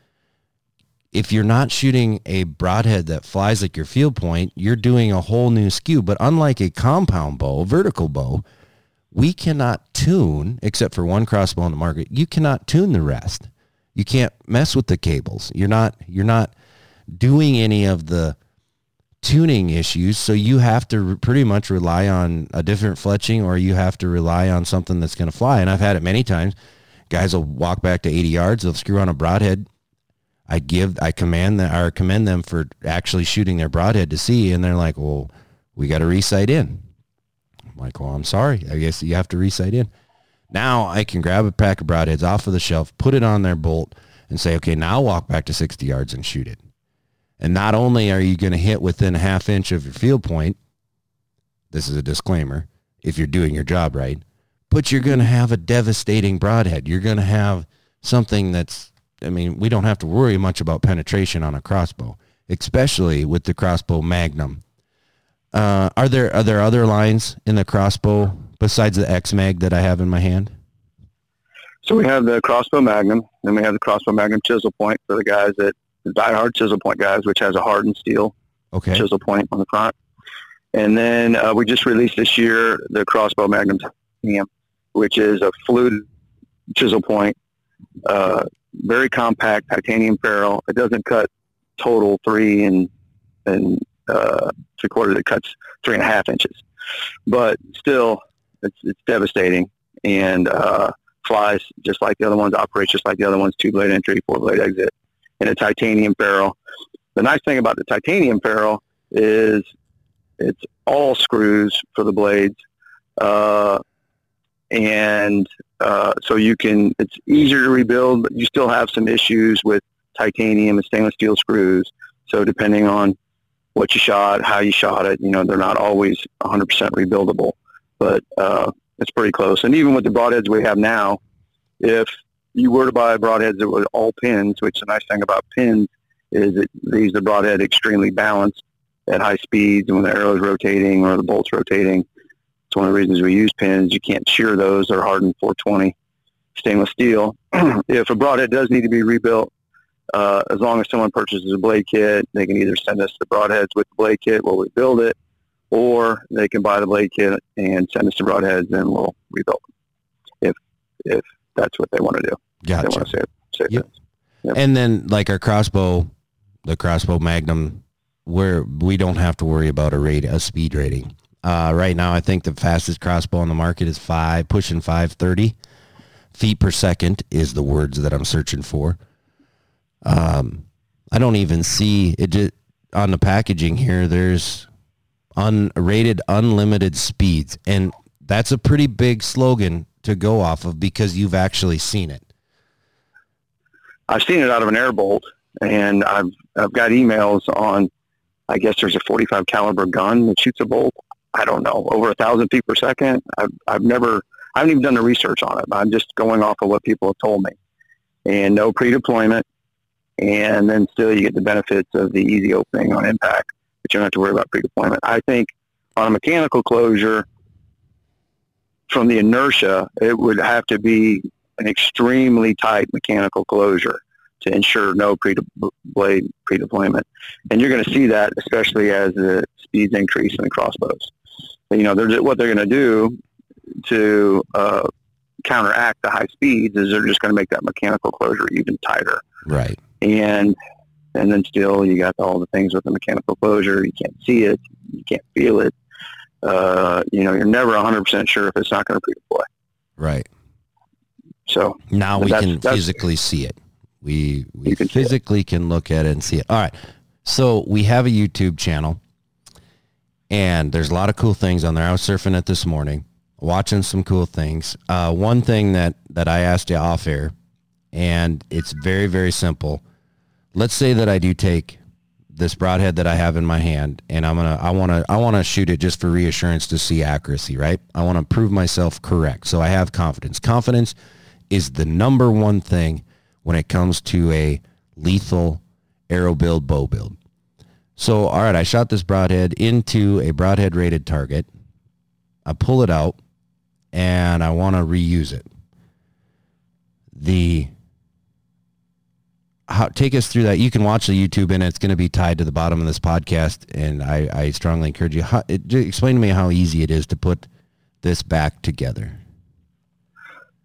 if you're not shooting a broadhead that flies like your field point, you're doing a whole new skew. But unlike a compound bow, vertical bow, we cannot tune, except for one crossbow on the market, you cannot tune the rest. You can't mess with the cables. You're not you're not doing any of the tuning issues. So you have to re- pretty much rely on a different fletching or you have to rely on something that's going to fly. And I've had it many times. Guys will walk back to 80 yards. They'll screw on a broadhead. I give, I command them or commend them for actually shooting their broadhead to see. And they're like, well, we got to resight in. I'm like, well, I'm sorry. I guess you have to resight in. Now I can grab a pack of broadheads off of the shelf, put it on their bolt and say, okay, now walk back to 60 yards and shoot it. And not only are you going to hit within a half inch of your field point, this is a disclaimer, if you're doing your job right, but you're going to have a devastating broadhead. You're going to have something that's, I mean, we don't have to worry much about penetration on a crossbow, especially with the crossbow magnum. Uh, are there are there other lines in the crossbow besides the X Mag that I have in my hand? So we have the crossbow magnum, then we have the crossbow magnum chisel point for the guys that the diehard chisel point guys, which has a hardened steel Okay. chisel point on the front. And then uh, we just released this year the crossbow magnum which is a fluted chisel point, uh, very compact titanium ferrule. It doesn't cut total three and and uh, three quarters. It cuts three and a half inches, but still, it's it's devastating and uh, flies just like the other ones, operates just like the other ones, two blade entry, four blade exit, and a titanium barrel. The nice thing about the titanium barrel is it's all screws for the blades. Uh, and uh, so you can. It's easier to rebuild, but you still have some issues with titanium and stainless steel screws. So depending on what you shot, how you shot it, you know, they're not always 100% rebuildable, but uh, it's pretty close. And even with the broadheads we have now, if you were to buy broadheads that were all pins, which the nice thing about pins is it leaves the broadhead extremely balanced at high speeds and when the arrow is rotating or the bolt's rotating. It's one of the reasons we use pins. You can't shear those. They're hardened 420 stainless steel. if a broadhead does need to be rebuilt, uh, as long as someone purchases a blade kit, they can either send us the broadheads with the blade kit, while we'll rebuild it, or they can buy the blade kit and send us the broadheads and we'll rebuild them if if that's what they want to do. Gotcha. They want to save, save yep. Yep. And then like our crossbow, the crossbow Magnum, where we don't have to worry about a rate, a speed rating. Uh, right now, I think the fastest crossbow on the market is five, pushing 530 feet per second is the words that I'm searching for. Um, I don't even see it just, on the packaging here. There's unrated unlimited speeds, and that's a pretty big slogan to go off of because you've actually seen it. I've seen it out of an air bolt, and I've I've got emails on. I guess there's a 45 caliber gun that shoots a bolt. I don't know over a thousand feet per second. I've I've never I haven't even done the research on it. I'm just going off of what people have told me, and no pre-deployment, and then still you get the benefits of the easy opening on impact, but you don't have to worry about pre-deployment. I think on a mechanical closure, from the inertia, it would have to be an extremely tight mechanical closure to ensure no pre-blade pre-deployment. And you're going to see that especially as the speeds increase in the crossbows. You know, they're, what they're going to do to uh, counteract the high speeds is they're just going to make that mechanical closure even tighter. Right. And and then still you got all the things with the mechanical closure. You can't see it. You can't feel it. Uh, you know, you're never 100% sure if it's not going to pre-deploy. Right. So now we can physically see it. We we can physically can look at it and see it. All right. So we have a YouTube channel and there's a lot of cool things on there. I was surfing it this morning, watching some cool things. Uh, one thing that, that I asked you off air, and it's very, very simple. Let's say that I do take this broadhead that I have in my hand and I'm going to, I want to, I want to shoot it just for reassurance to see accuracy, right? I want to prove myself correct. So I have confidence. Confidence is the number one thing when it comes to a lethal arrow build, bow build. So, all right, I shot this broadhead into a broadhead rated target. I pull it out and I want to reuse it. The how, take us through that. You can watch the YouTube and it's going to be tied to the bottom of this podcast. And I, I strongly encourage you. How, it, explain to me how easy it is to put this back together.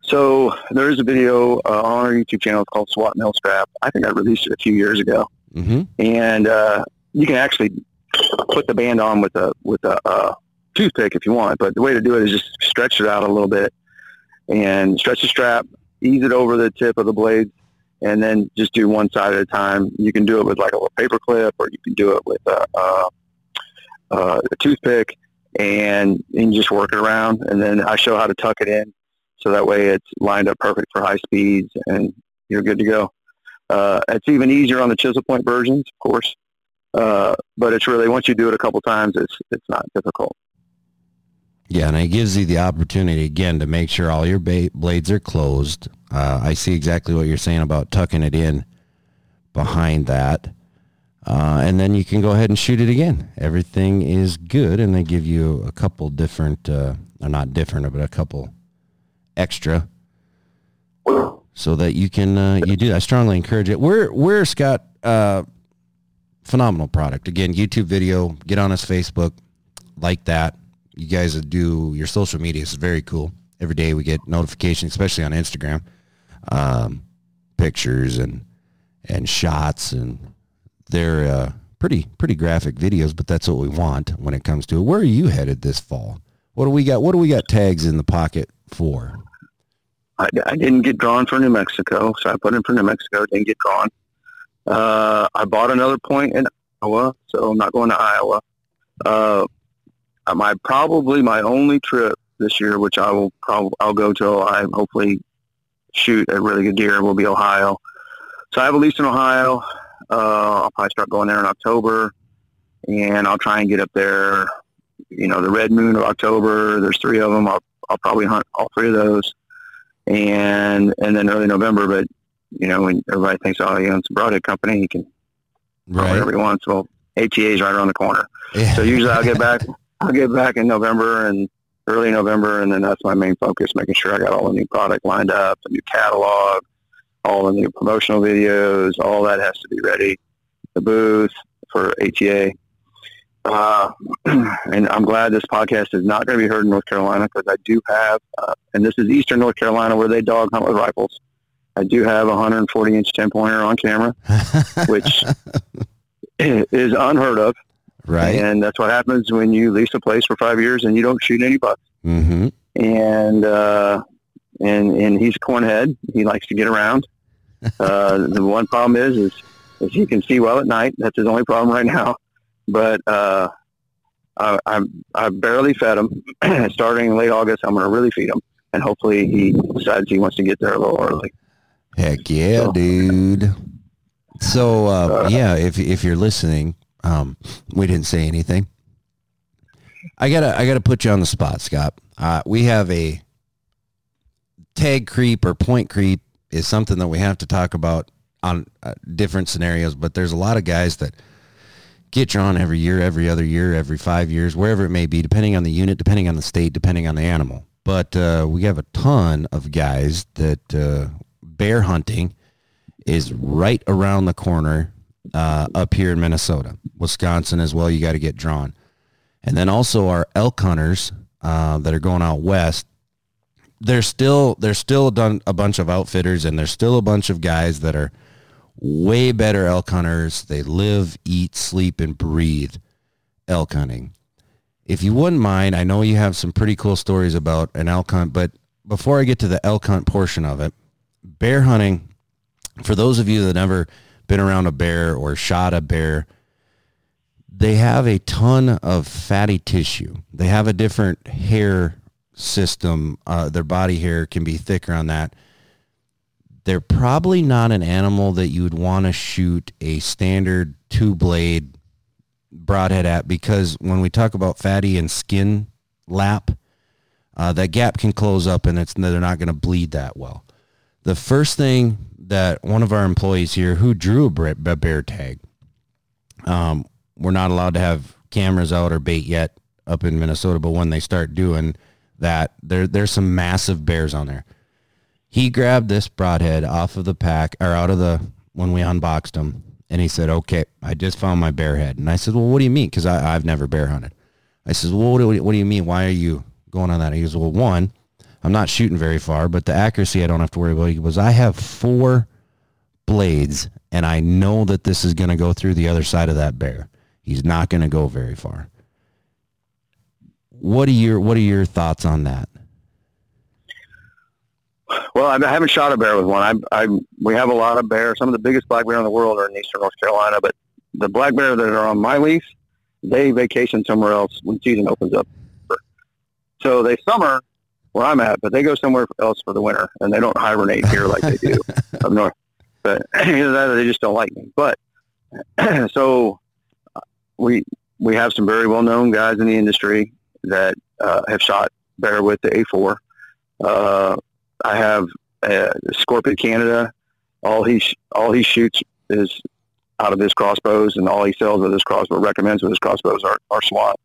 So there is a video uh, on our YouTube channel it's called SWAT Mill Strap. I think I released it a few years ago, mm-hmm. and uh, you can actually put the band on with a with a uh, toothpick if you want. But the way to do it is just stretch it out a little bit and stretch the strap, ease it over the tip of the blade, and then just do one side at a time. You can do it with like a little paper clip, or you can do it with a, a, a toothpick, and, and just work it around. And then I show how to tuck it in so that way it's lined up perfect for high speeds and you're good to go. Uh, it's even easier on the chisel point versions, of course, uh, but it's really once you do it a couple times, it's it's not difficult. Yeah, and it gives you the opportunity again to make sure all your ba- blades are closed. Uh, I see exactly what you're saying about tucking it in behind that. Uh, and then you can go ahead and shoot it again. Everything is good, and they give you a couple different, uh, or not different, but a couple extra so that you can uh, you do. I strongly encourage it. We're we're Scott uh, phenomenal product. Again, YouTube video. Get on his Facebook, like that. You guys do your social media is very cool. Every day we get notifications, especially on Instagram, um, pictures and and shots, and they're uh, pretty pretty graphic videos. But that's what we want when it comes to it. Where are you headed this fall? What do we got? What do we got tags in the pocket for? I, I didn't get drawn for New Mexico, so I put in for New Mexico. Didn't get drawn. Uh, I bought another point in Iowa, so I'm not going to Iowa. Uh, my probably my only trip this year, which I will probably I'll go to. I hopefully shoot a really good deer. Will be Ohio. So I have a lease in Ohio. Uh, I'll probably start going there in October, and I'll try and get up there. You know, the Red Moon of October. There's three of them. I'll I'll probably hunt all three of those, and and then early November. But you know, when everybody thinks, oh, he owns a broadhead company, he can right. whatever he wants. Well, ATA is right around the corner. Yeah. So usually I'll get back. I'll get back in November and early November, and then that's my main focus, making sure I got all the new product lined up, the new catalog, all the new promotional videos, all that has to be ready. The booth for ATA. Uh, and I'm glad this podcast is not going to be heard in North Carolina because I do have, uh, and this is Eastern North Carolina where they dog hunt with rifles. I do have a 140 inch 10 pointer on camera, which is unheard of. Right. And that's what happens when you lease a place for five years and you don't shoot any bucks. Mm-hmm. And, uh, and, and he's a cornhead. He likes to get around. Uh, the one problem is, is, is he can see well at night. That's his only problem right now. But, uh, I, I, I barely fed him. Starting in late August, I'm going to really feed him. And hopefully he decides he wants to get there a little early. Heck yeah, so, dude. So uh, uh, yeah, if if you're listening, um, we didn't say anything. I gotta I gotta put you on the spot, Scott. Uh, we have a tag creep or point creep is something that we have to talk about on uh, different scenarios. But there's a lot of guys that get drawn every year, every other year, every five years, wherever it may be, depending on the unit, depending on the state, depending on the animal. But uh, we have a ton of guys that uh, bear hunting is right around the corner uh, up here in Minnesota, Wisconsin as well. You got to get drawn, and then also our elk hunters uh, that are going out west. There's still there's still done a bunch of outfitters, and there's still a bunch of guys that are way better elk hunters. They live, eat, sleep, and breathe elk hunting. If you wouldn't mind, I know you have some pretty cool stories about an elk hunt, but before I get to the elk hunt portion of it, bear hunting, for those of you that never been around a bear or shot a bear, they have a ton of fatty tissue. They have a different hair system. Uh, their body hair can be thicker on that. They're probably not an animal that you would want to shoot a standard two blade broadhead at because when we talk about fatty and skin lap, uh, that gap can close up and it's they're not going to bleed that well the first thing that one of our employees here who drew a bear tag, um, we're not allowed to have cameras out or bait yet up in Minnesota, but when they start doing that, there there's some massive bears on there. He grabbed this broadhead off of the pack or out of the when we unboxed him, and he said, "Okay, I just found my bear head." And I said, "Well, what do you mean?" Because I've never bear hunted. I said, "Well, what do, what do you mean? Why are you going on that?" He goes, "Well, one." I'm not shooting very far, but the accuracy I don't have to worry about was I have four blades and I know that this is going to go through the other side of that bear. He's not going to go very far. What are your what are your thoughts on that? Well, I haven't shot a bear with one. I, I we have a lot of bears. Some of the biggest black bear in the world are in eastern North Carolina, but the black bear that are on my lease, they vacation somewhere else when season opens up. So they summer where I'm at, but they go somewhere else for the winter, and they don't hibernate here like they do up north. But they just don't like me. But so we we have some very well known guys in the industry that uh, have shot bear with the A4. Uh, I have uh, Scorpion Canada. All he sh- all he shoots is out of his crossbows, and all he sells with his crossbow recommends with his crossbows are, are SWAT.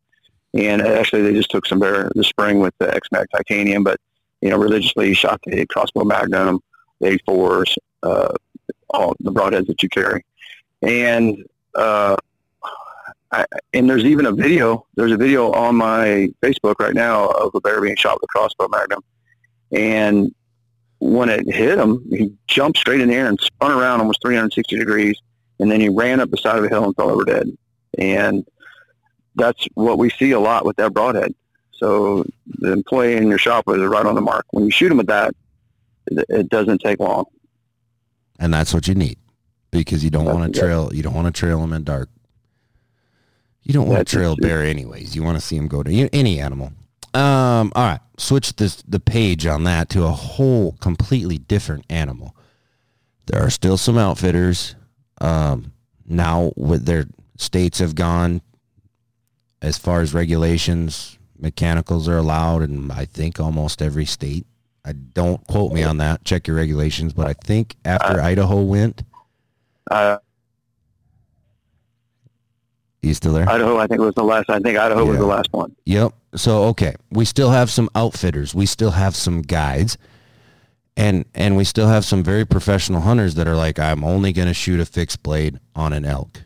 And actually, they just took some bear this spring with the X-Mag titanium, but you know, religiously shot the crossbow magnum, the A4s, uh, all the broadheads that you carry, and uh, I, and there's even a video. There's a video on my Facebook right now of a bear being shot with a crossbow magnum, and when it hit him, he jumped straight in the air and spun around almost 360 degrees, and then he ran up the side of the hill and fell over dead. And that's what we see a lot with that broadhead. So the employee in your shop is right on the mark. When you shoot them with that, it doesn't take long. And that's what you need because you don't want to trail. You don't want to trail them in dark. You don't want to trail bear anyways. You want to see them go to any animal. Um, all right, switch this the page on that to a whole completely different animal. There are still some outfitters. Um, now with their states have gone as far as regulations, mechanicals are allowed in I think almost every state. I don't quote me on that. Check your regulations, but I think after Idaho went, Uh, you still there? Idaho, I think was the last. I think Idaho was the last one. Yep. So okay, we still have some outfitters. We still have some guides. And and we still have some very professional hunters that are like I'm only going to shoot a fixed blade on an elk.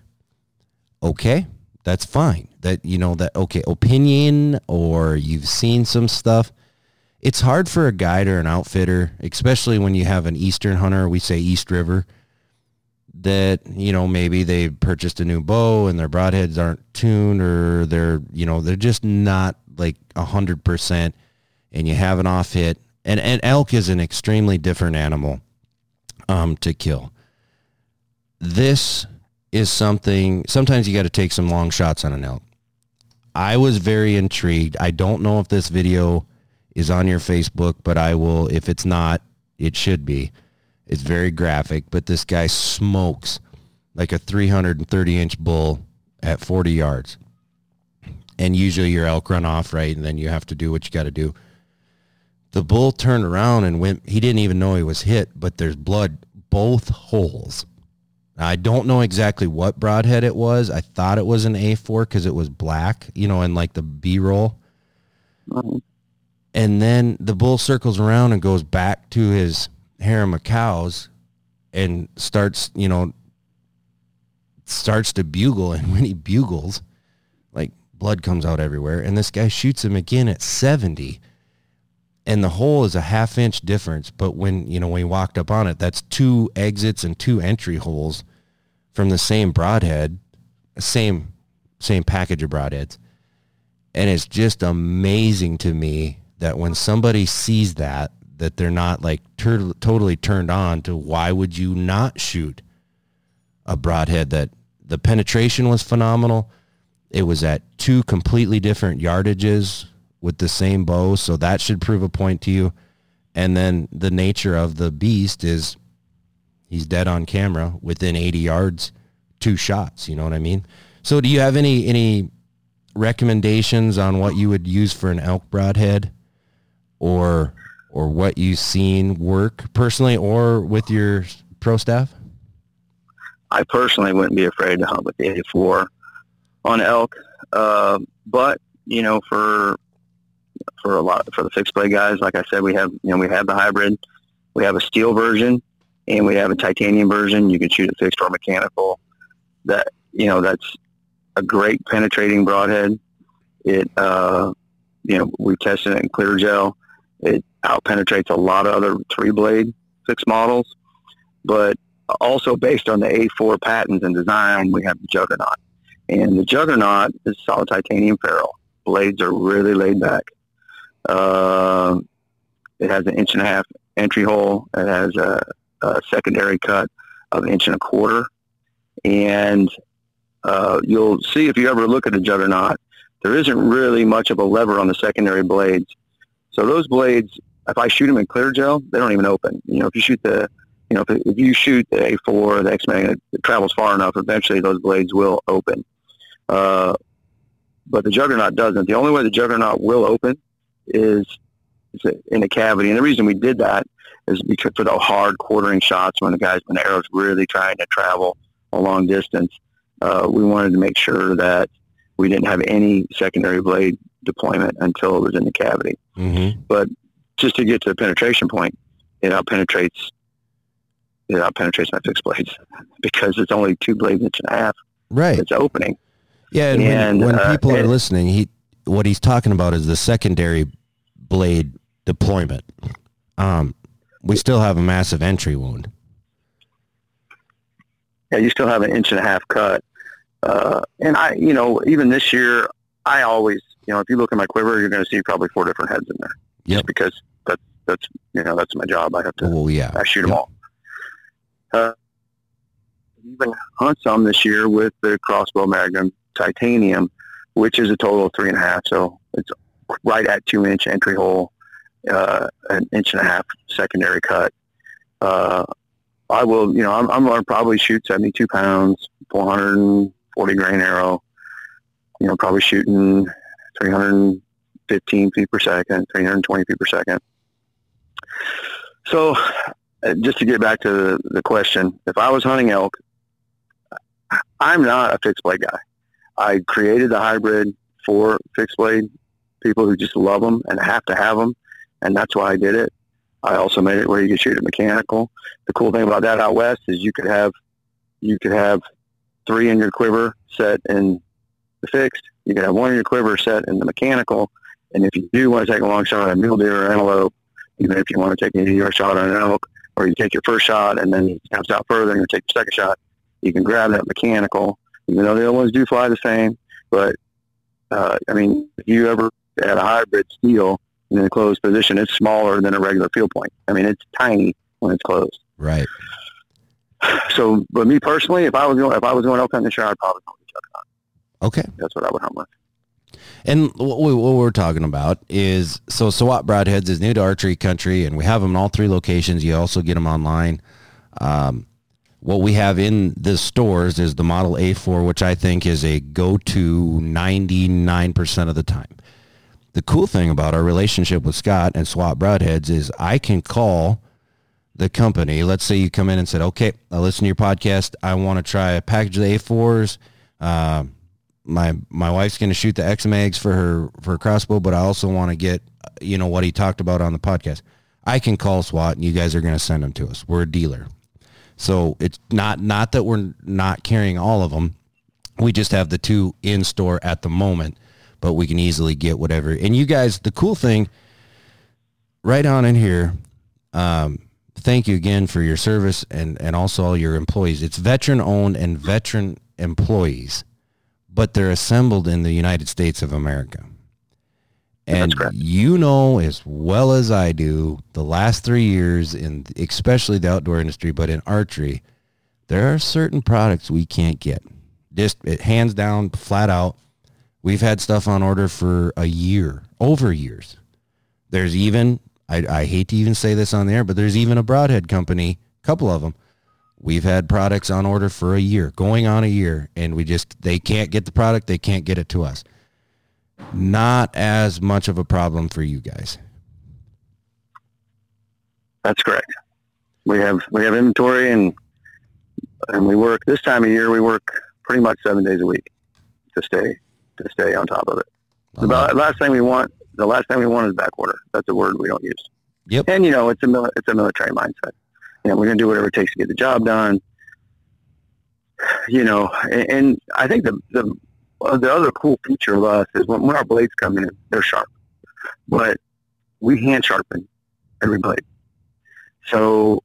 Okay? That's fine. That you know that okay, opinion or you've seen some stuff. It's hard for a guide or an outfitter, especially when you have an eastern hunter, we say East River that you know maybe they purchased a new bow and their broadheads aren't tuned or they're you know they're just not like a hundred percent and you have an off hit and and elk is an extremely different animal um to kill this is something sometimes you got to take some long shots on an elk i was very intrigued i don't know if this video is on your facebook but i will if it's not it should be it's very graphic, but this guy smokes like a 330 inch bull at 40 yards. And usually your elk run off, right? And then you have to do what you got to do. The bull turned around and went, he didn't even know he was hit, but there's blood both holes. I don't know exactly what broadhead it was. I thought it was an A4 because it was black, you know, in like the B roll. Mhm. And then the bull circles around and goes back to his harem of cows and starts, you know, starts to bugle. And when he bugles, like blood comes out everywhere. And this guy shoots him again at 70. And the hole is a half inch difference. But when, you know, when he walked up on it, that's two exits and two entry holes from the same broadhead, same, same package of broadheads. And it's just amazing to me that when somebody sees that, that they're not like tur- totally turned on to why would you not shoot a broadhead that the penetration was phenomenal. It was at two completely different yardages with the same bow, so that should prove a point to you. And then the nature of the beast is he's dead on camera within 80 yards, two shots, you know what I mean? So do you have any any recommendations on what you would use for an elk broadhead or or what you've seen work personally or with your pro staff? I personally wouldn't be afraid to hunt with the A4 on elk, uh, but you know, for for a lot for the fixed blade guys, like I said, we have you know we have the hybrid, we have a steel version, and we have a titanium version. You can shoot it fixed or mechanical. That you know that's a great penetrating broadhead. It uh, you know we tested it in clear gel. It out penetrates a lot of other three blade fixed models, but also based on the A4 patents and design, we have the Juggernaut. And the Juggernaut is solid titanium ferrule. Blades are really laid back. Uh, it has an inch and a half entry hole. It has a, a secondary cut of an inch and a quarter. And uh, you'll see if you ever look at a Juggernaut, there isn't really much of a lever on the secondary blades. So those blades, if I shoot them in clear gel, they don't even open. You know, if you shoot the, you know, if, if you shoot the A4, the X-Magnet, it travels far enough, eventually those blades will open. Uh, but the Juggernaut doesn't. The only way the Juggernaut will open is, is in a cavity. And the reason we did that is because for the hard quartering shots when the guys, when the arrow's really trying to travel a long distance, uh, we wanted to make sure that we didn't have any secondary blade deployment until it was in the cavity. Mm-hmm. But just to get to the penetration point, it out penetrates it out penetrates my fixed blades because it's only two blades inch and a half Right. It's opening. Yeah, and, And, when, when uh, people are listening, he what he's talking about is the secondary blade deployment. Um, we still have a massive entry wound. Yeah, you still have an inch and a half cut. Uh, and I, you know, even this year, I always, you know, if you look at my quiver, you're going to see probably four different heads in there. Just because that's that's you know that's my job. I have to Oh yeah, I shoot them Yep. all. Uh, even hunt some this year with the crossbow magnum titanium, which is a total of three and a half. So it's right at two inch entry hole, uh, an inch and a half secondary cut. Uh, I will, you know, I'm, I'm going to probably shoot 72 pounds, 440 grain arrow, you know, probably shooting 315 feet per second, 320 feet per second. So uh, just to get back to the, the question, if I was hunting elk, I'm not a fixed blade guy. I created the hybrid for fixed blade people who just love them and have to have them, and that's why I did it. I also made it where you could shoot it mechanical. The cool thing about that out west is you could have you could have three in your quiver set in the fixed. You could have one in your quiver set in the mechanical. And if you do want to take a long shot at a mule deer or antelope, even if you want to take a your shot on an elk, or you take your first shot and then it comes out further and you take your second shot, you can grab that mechanical, even though the other ones do fly the same. But uh, I mean, if you ever had a hybrid steel in a closed position, it's smaller than a regular field point. I mean, it's tiny when it's closed. Right. So, but me personally, if I was going, if I was going elk hunting this year, I'd probably hunt with Chuck Okay. That's what I would hunt with. And what, we, what we're talking about is so SWAT Broadheads is new to archery country, and we have them in all three locations. You also get them online. Um, what we have in the stores is the Model A4, which I think is a go-to 99% of the time. The cool thing about our relationship with Scott and SWAT Broadheads is I can call the company. Let's say you come in and said, okay, I listen to your podcast. I want to try a package of the A4s. Uh, my my wife's going to shoot the X mags for her for her crossbow, but I also want to get you know what he talked about on the podcast. I can call SWAT, and you guys are going to send them to us. We're a dealer, so it's not not that we're not carrying all of them. We just have the two in store at the moment, but we can easily get whatever. And you guys, the cool thing, right on in here. Um, thank you again for your service and and also all your employees. It's veteran owned and veteran employees but they're assembled in the United States of America. And you know as well as I do, the last three years in especially the outdoor industry, but in archery, there are certain products we can't get. Just it, hands down, flat out. We've had stuff on order for a year, over years. There's even I, I hate to even say this on the air, but there's even a broadhead company, a couple of them, We've had products on order for a year, going on a year, and we just, they can't get the product, they can't get it to us. Not as much of a problem for you guys. That's correct. We have we have inventory and and we work this time of year we work pretty much seven days a week to stay to stay on top of it. The uh-huh. last thing we want the last thing we want is back order. That's a word we don't use. Yep. And you know it's a it's a military mindset you know, we're going to do whatever it takes to get the job done. You know, and, and I think the, the the other cool feature of us is when, when our blades come in, they're sharp, but we hand sharpen every blade. So,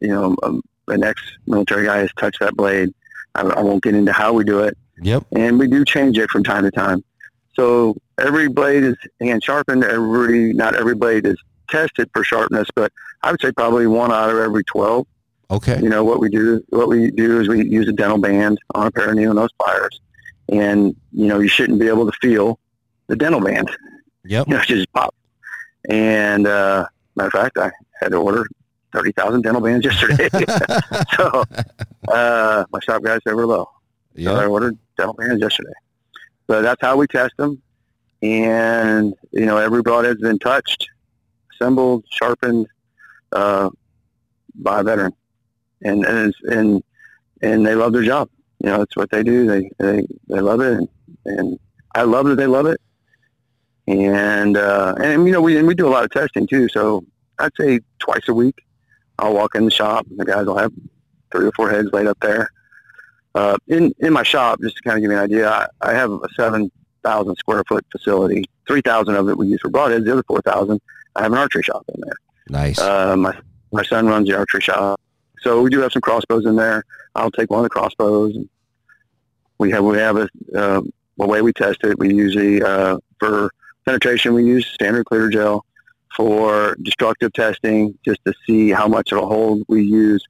you know, um, an ex-military guy has touched that blade. I, I won't get into how we do it. Yep. And we do change it from time to time. So every blade is hand sharpened. Every not every blade is tested for sharpness, but I would say probably one out of every 12. Okay. You know, what we do, what we do is we use a dental band on a pair of needle nose pliers. And, you know, you shouldn't be able to feel the dental band. Yep. You know, just pop. And, uh, matter of fact, I had to order 30,000 dental bands yesterday. so, uh, my shop guys said we're low. Yep. So I ordered dental bands yesterday. So that's how we test them. And, you know, every broadhead's been touched assembled, sharpened uh, by a veteran, and and and and they love their job. You know, it's what they do. They they they love it, and, and I love that they love it. And uh, and you know, we and we do a lot of testing too. So I'd say twice a week, I'll walk in the shop, and the guys will have three or four heads laid up there. Uh, in in my shop, just to kind of give you an idea, I, I have a seven thousand square foot facility. Three thousand of it we use for broadheads. The other four thousand I have an archery shop in there. Nice. Uh, my my son runs the archery shop, so we do have some crossbows in there. I'll take one of the crossbows. We have we have a uh, the way we test it. We usually uh, for penetration we use standard clear gel. For destructive testing, just to see how much it'll hold, we use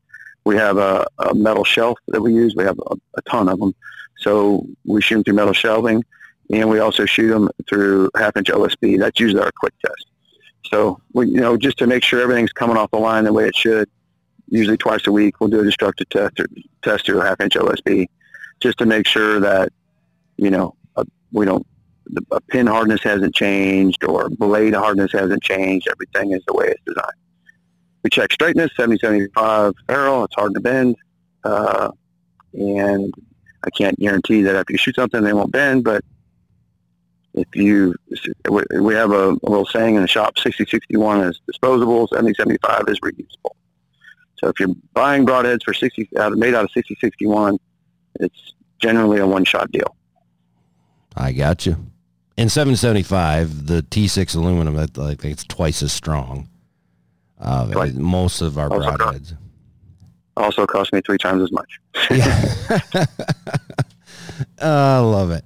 we have a, a metal shelf that we use. We have a, a ton of them, so we shoot them through metal shelving and we also shoot them through half inch OSB. That's usually our quick test. So we, you know, just to make sure everything's coming off the line the way it should. Usually twice a week, we'll do a destructive test or test through a half inch OSB, just to make sure that you know uh, we don't the a pin hardness hasn't changed or blade hardness hasn't changed. Everything is the way it's designed. We check straightness, 70, 75 arrow. It's hard to bend. Uh, and I can't guarantee that if you shoot something, they won't bend, but if you, we have a, a little saying in the shop, 6061 is disposable, 7075 is reusable. So if you're buying broadheads for 60, out, made out of 6061, it's generally a one-shot deal. I got you. In 775, the T6 aluminum, I think it's twice as strong. Uh. Most of our also broadheads. Cost, also cost me three times as much. yeah. I love it.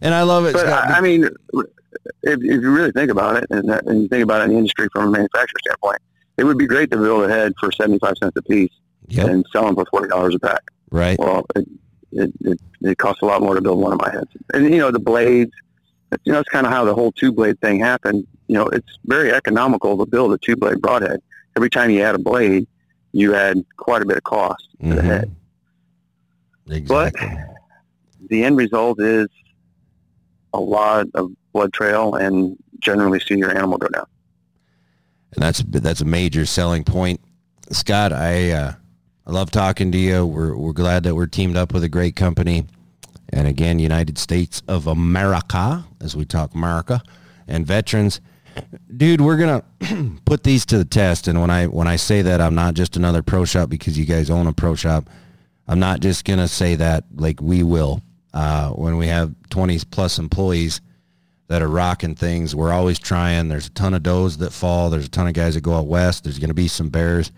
And I love it. But I, I mean, if, if, you really think about it, and, and you think about it in the industry from a manufacturer standpoint, it would be great to build a head for 75 cents a piece yep. and sell them for $40 a pack. Right. Well, it, it, it, it costs a lot more to build one of my heads. And, you know, the blades, you know, that's kind of how the whole two blade thing happened. You know, it's very economical to build a two blade broadhead. Every time you add a blade, you add quite a bit of cost mm-hmm. to the mm-hmm. head. Exactly. But the end result is a lot of blood trail and generally see your animal go down. And that's that's a major selling point. Scott, I uh, I love talking to you. We're we're glad that we're teamed up with a great company. And again, United States of America, as we talk America, and veterans. Dude, we're gonna put these to the test. And when I when I say that, I'm not just another pro shop because you guys own a pro shop. I'm not just gonna say that like we will. Uh, when we have 20 plus employees that are rocking things, we're always trying. There's a ton of does that fall. There's a ton of guys that go out west. There's to be some bears.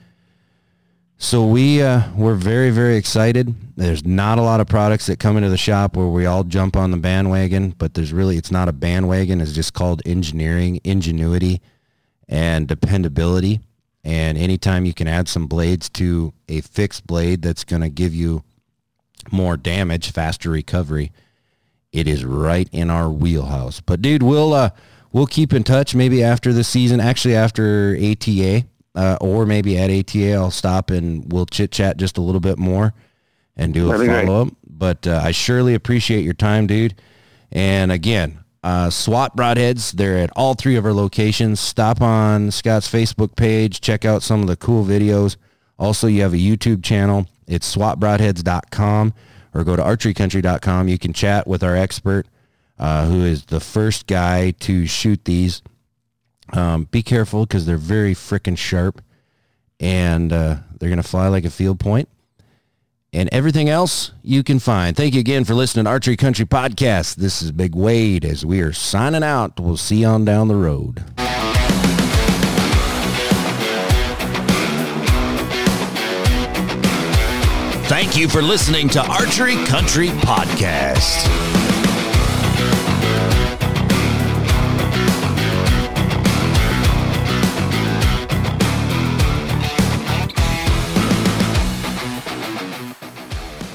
So we uh, we're very very excited. There's not a lot of products that come into the shop where we all jump on the bandwagon, but there's really it's not a bandwagon. It's just called engineering, ingenuity, and dependability. And anytime you can add some blades to a fixed blade that's going to give you more damage, faster recovery, it is right in our wheelhouse. But dude, we'll uh, we'll keep in touch maybe after the season, actually after ATA, uh, or maybe at ATA, I'll stop and we'll chit chat just a little bit more and do a follow up. But uh, I surely appreciate your time, dude. And again, uh, SWAT Broadheads, they're at all three of our locations. Stop on Scott's Facebook page, check out some of the cool videos. Also, you have a YouTube channel. It's swatbroadheads.com or go to archerycountry.com. You can chat with our expert uh, who is the first guy to shoot these. Um, be careful because they're very freaking sharp and uh, they're going to fly like a field point. And everything else you can find. Thank you again for listening to Archery Country Podcast. This is Big Wade as we are signing out. We'll see you on down the road. Thank you for listening to Archery Country Podcast.